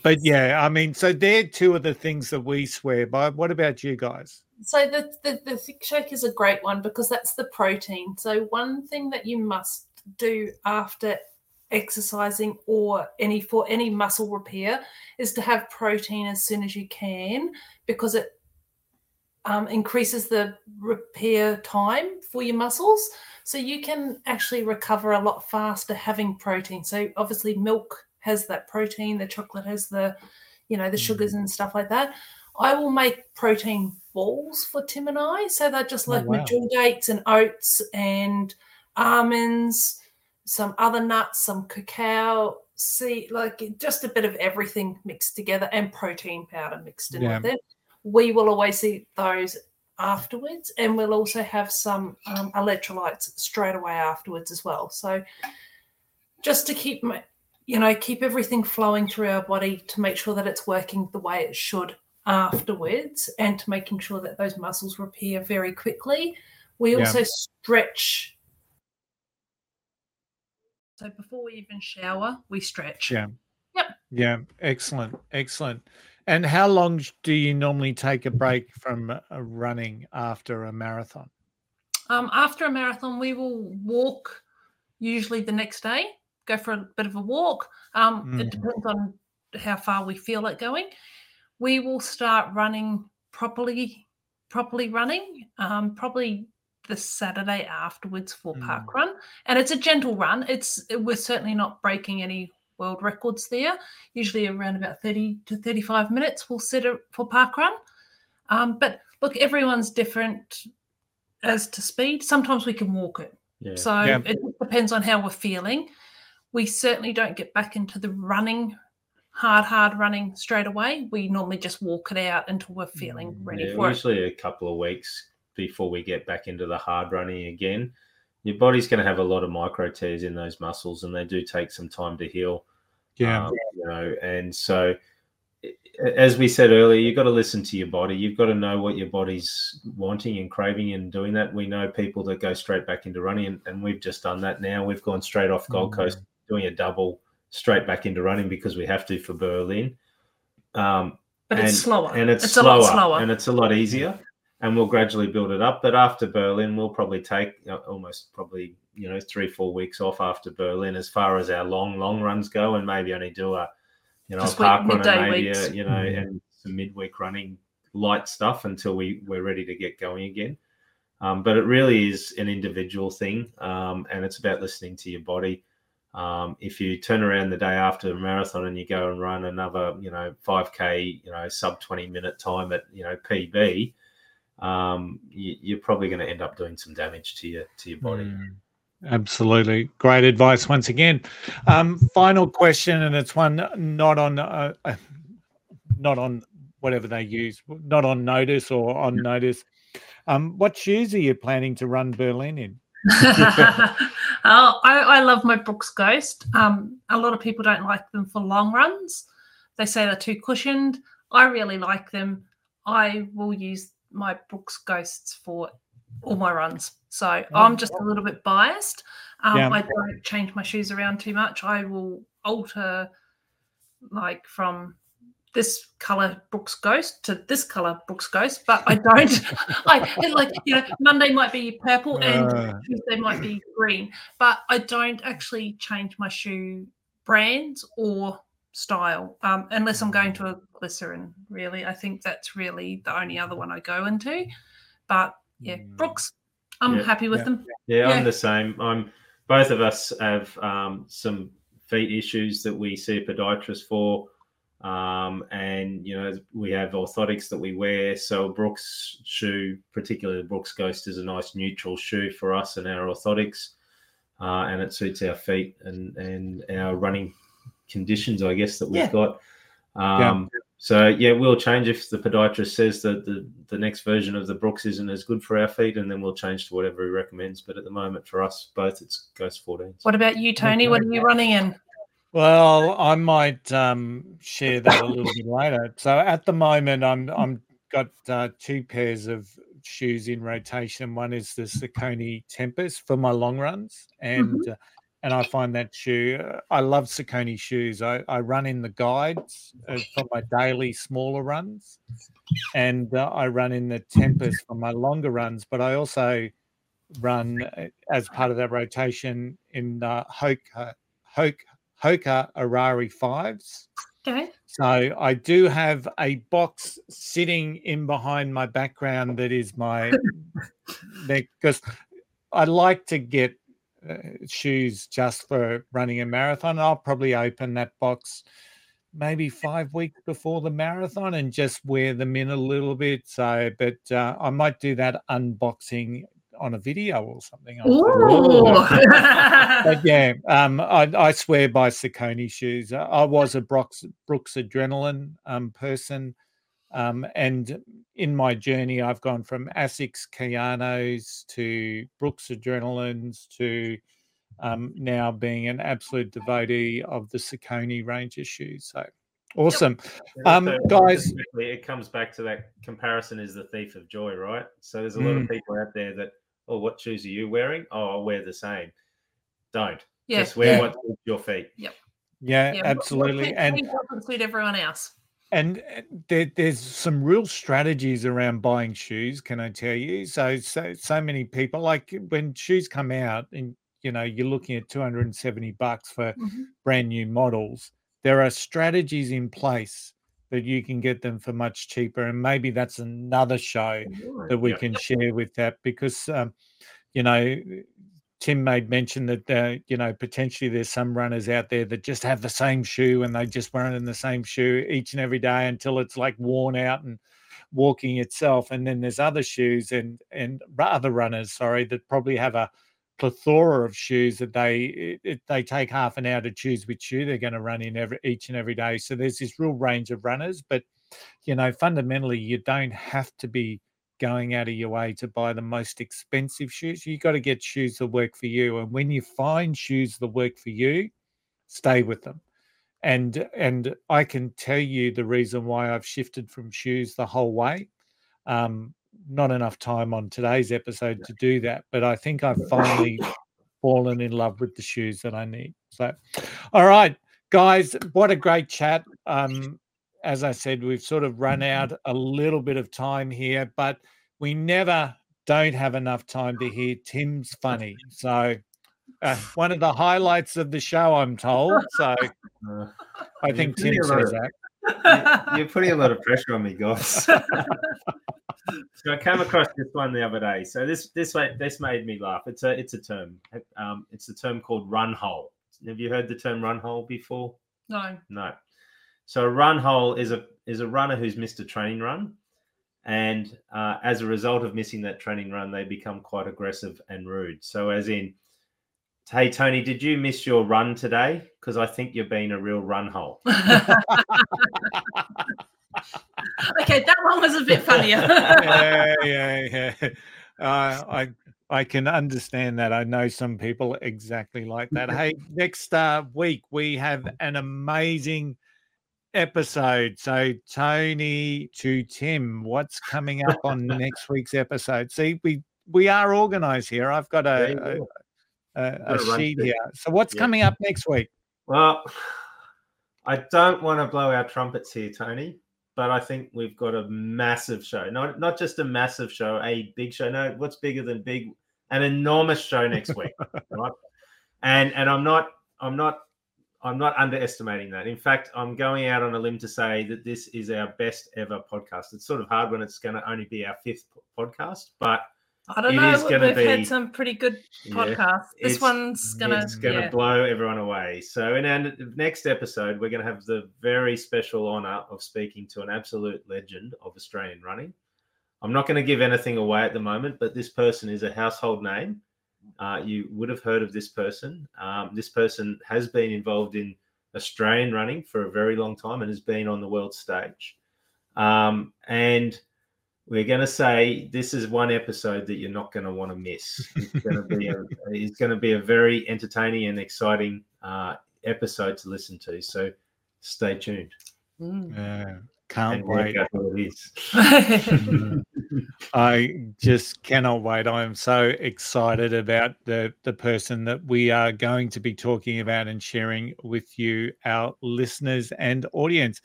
but yeah, I mean, so they're two of the things that we swear by. What about you guys? So the, the, the thick shake is a great one because that's the protein. So one thing that you must do after exercising or any for any muscle repair is to have protein as soon as you can because it um, increases the repair time for your muscles so you can actually recover a lot faster having protein so obviously milk has that protein the chocolate has the you know the sugars mm. and stuff like that i will make protein balls for tim and i so they're just oh, like oh, wow. Medjool dates and oats and almonds some other nuts, some cacao, seed, like just a bit of everything mixed together and protein powder mixed in yeah. with it. We will always eat those afterwards, and we'll also have some um, electrolytes straight away afterwards as well. So, just to keep my, you know, keep everything flowing through our body to make sure that it's working the way it should afterwards, and to making sure that those muscles repair very quickly. We also yeah. stretch so before we even shower, we stretch. Yeah. Yep. Yeah. Excellent. Excellent. And how long do you normally take a break from running after a marathon? Um, after a marathon, we will walk usually the next day, go for a bit of a walk. Um, mm. It depends on how far we feel like going. We will start running properly, properly running, um, probably the Saturday afterwards for mm. park run, and it's a gentle run. It's we're certainly not breaking any world records there. Usually around about thirty to thirty-five minutes we'll set it for park run. Um, but look, everyone's different as to speed. Sometimes we can walk it. Yeah. So yeah. it depends on how we're feeling. We certainly don't get back into the running hard, hard running straight away. We normally just walk it out until we're feeling mm, ready yeah, for usually it. Usually a couple of weeks before we get back into the hard running again. your body's going to have a lot of micro tears in those muscles, and they do take some time to heal. Yeah, um, you know, and so as we said earlier, you've got to listen to your body. You've got to know what your body's wanting and craving and doing that. We know people that go straight back into running, and, and we've just done that now. We've gone straight off Gold mm-hmm. Coast doing a double straight back into running because we have to for Berlin. Um, but and, it's slower. And it's, it's slower, slower. And it's a lot easier. And we'll gradually build it up. But after Berlin, we'll probably take uh, almost probably, you know, three, four weeks off after Berlin as far as our long, long runs go and maybe only do a, you know, Just a park run and maybe, a, you know, mm. and some midweek running light stuff until we, we're ready to get going again. Um, but it really is an individual thing. Um, and it's about listening to your body. Um, if you turn around the day after the marathon and you go and run another, you know, 5K, you know, sub 20 minute time at, you know, PB, um, you, are probably going to end up doing some damage to your to your body. Mm, absolutely, great advice once again. Um, final question, and it's one not on uh, uh, not on whatever they use, not on notice or on notice. Um, what shoes are you planning to run Berlin in? Uh, I, I, love my Brooks Ghost. Um, a lot of people don't like them for long runs. They say they're too cushioned. I really like them. I will use my Brooks Ghosts for all my runs. So oh, I'm just a little bit biased. Um, yeah. I don't change my shoes around too much. I will alter like from this color Brooks Ghost to this color Brooks Ghost, but I don't. I like you know Monday might be purple and uh. Tuesday might be green, but I don't actually change my shoe brands or style um, unless I'm going to a glycerin. Really, I think that's really the only other one I go into. But yeah, mm. Brooks, I'm yeah, happy with yeah. them. Yeah, yeah, I'm the same. I'm both of us have um, some feet issues that we see a podiatrist for. Um, and you know we have orthotics that we wear. So Brooks shoe, particularly the Brooks Ghost, is a nice neutral shoe for us and our orthotics, uh, and it suits our feet and and our running conditions, I guess that we've yeah. got. Um, yeah. So yeah, we'll change if the podiatrist says that the, the next version of the Brooks isn't as good for our feet, and then we'll change to whatever he recommends. But at the moment, for us both, it's Ghost 14. What about you, Tony? Okay. What are you running in? Well, I might um, share that a little bit later. So at the moment, I'm I'm got uh, two pairs of shoes in rotation. One is the Saucony Tempus for my long runs, and mm-hmm. uh, and I find that shoe. I love Saucony shoes. I, I run in the guides uh, for my daily smaller runs, and uh, I run in the Tempus for my longer runs. But I also run uh, as part of that rotation in uh, Hoka, Hoka Hoka Arahi fives. Okay. So I do have a box sitting in behind my background that is my because I like to get shoes just for running a marathon. I'll probably open that box maybe five weeks before the marathon and just wear them in a little bit. So, but uh, I might do that unboxing on a video or something. but yeah, um, I, I, swear by Saucony shoes. I was a Brooks, Brooks Adrenaline um, person. Um, and in my journey, I've gone from Asics Kayanos to Brooks Adrenalines to um, now being an absolute devotee of the Saucony range of shoes. So awesome. Um, guys. It comes back to that comparison is the thief of joy, right? So there's a lot mm. of people out there that oh, what shoes are you wearing? Oh, I'll wear the same. Don't. Yeah. Just wear yeah. what your feet. Yep. Yeah, yeah absolutely. and doesn't suit everyone else. And uh, there, there's some real strategies around buying shoes. Can I tell you? So, so, so many people like when shoes come out, and you know you're looking at 270 bucks for mm-hmm. brand new models. There are strategies in place that you can get them for much cheaper. And maybe that's another show that we yeah. can share with that because, um, you know, Tim made mention that, uh, you know, potentially there's some runners out there that just have the same shoe and they just run in the same shoe each and every day until it's like worn out and walking itself. And then there's other shoes and, and other runners, sorry, that probably have a, plethora of shoes that they it, they take half an hour to choose which shoe they're going to run in every each and every day. So there's this real range of runners, but you know fundamentally you don't have to be going out of your way to buy the most expensive shoes. You got to get shoes that work for you. And when you find shoes that work for you, stay with them. And and I can tell you the reason why I've shifted from shoes the whole way. Um, not enough time on today's episode to do that, but I think I've finally fallen in love with the shoes that I need. So, all right, guys, what a great chat. Um, as I said, we've sort of run out a little bit of time here, but we never don't have enough time to hear Tim's funny. So, uh, one of the highlights of the show, I'm told. So, uh, I think Tim says that. You're putting a lot of pressure on me, guys. so I came across this one the other day. So this this way this made me laugh. It's a it's a term. Um, it's a term called run hole. Have you heard the term run hole before? No. No. So a run hole is a is a runner who's missed a training run, and uh, as a result of missing that training run, they become quite aggressive and rude. So as in, hey Tony, did you miss your run today? Because I think you're being a real run hole. okay, that one was a bit funnier. yeah, yeah, yeah. Uh, I I can understand that. I know some people exactly like that. Hey, next uh, week we have an amazing episode. So, Tony to Tim, what's coming up on next week's episode? See, we we are organized here. I've got a, a, a, a sheet here. So, what's yeah. coming up next week? Well, I don't want to blow our trumpets here, Tony, but I think we've got a massive show. Not not just a massive show, a big show. No, what's bigger than big? An enormous show next week, right? And and I'm not I'm not I'm not underestimating that. In fact, I'm going out on a limb to say that this is our best ever podcast. It's sort of hard when it's going to only be our fifth podcast, but I don't know. We've be, had some pretty good podcasts. Yeah, this one's gonna it's gonna yeah. blow everyone away. So in our next episode, we're gonna have the very special honor of speaking to an absolute legend of Australian running. I'm not going to give anything away at the moment, but this person is a household name uh, you would have heard of this person. Um, this person has been involved in Australian running for a very long time and has been on the world stage. Um, and we're going to say this is one episode that you're not going to want to miss. It's going to be a, it's going to be a very entertaining and exciting uh, episode to listen to. So stay tuned. Mm. Yeah. Can't wait. I just cannot wait. I am so excited about the the person that we are going to be talking about and sharing with you, our listeners and audience.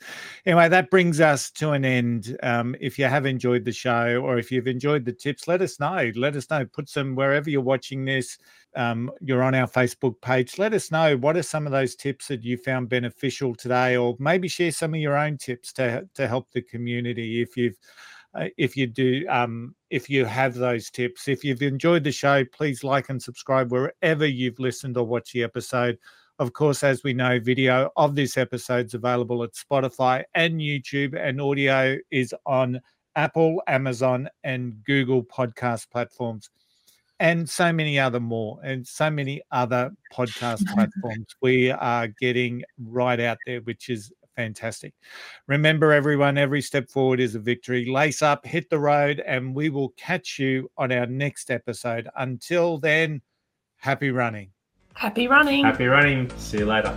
Anyway, that brings us to an end. Um, if you have enjoyed the show or if you've enjoyed the tips, let us know. Let us know. Put some wherever you're watching this um, you're on our Facebook page. Let us know what are some of those tips that you found beneficial today, or maybe share some of your own tips to to help the community. If you've uh, if you do um, if you have those tips. If you've enjoyed the show please like and subscribe wherever you've listened or watched the episode. Of course as we know video of this episode is available at spotify and youtube and audio is on apple amazon and google podcast platforms and so many other more and so many other podcast platforms we are getting right out there which is fantastic. Remember everyone every step forward is a victory. Lace up hit the road and we will catch you on our next episode. Until then happy running. Happy running. Happy running. See you later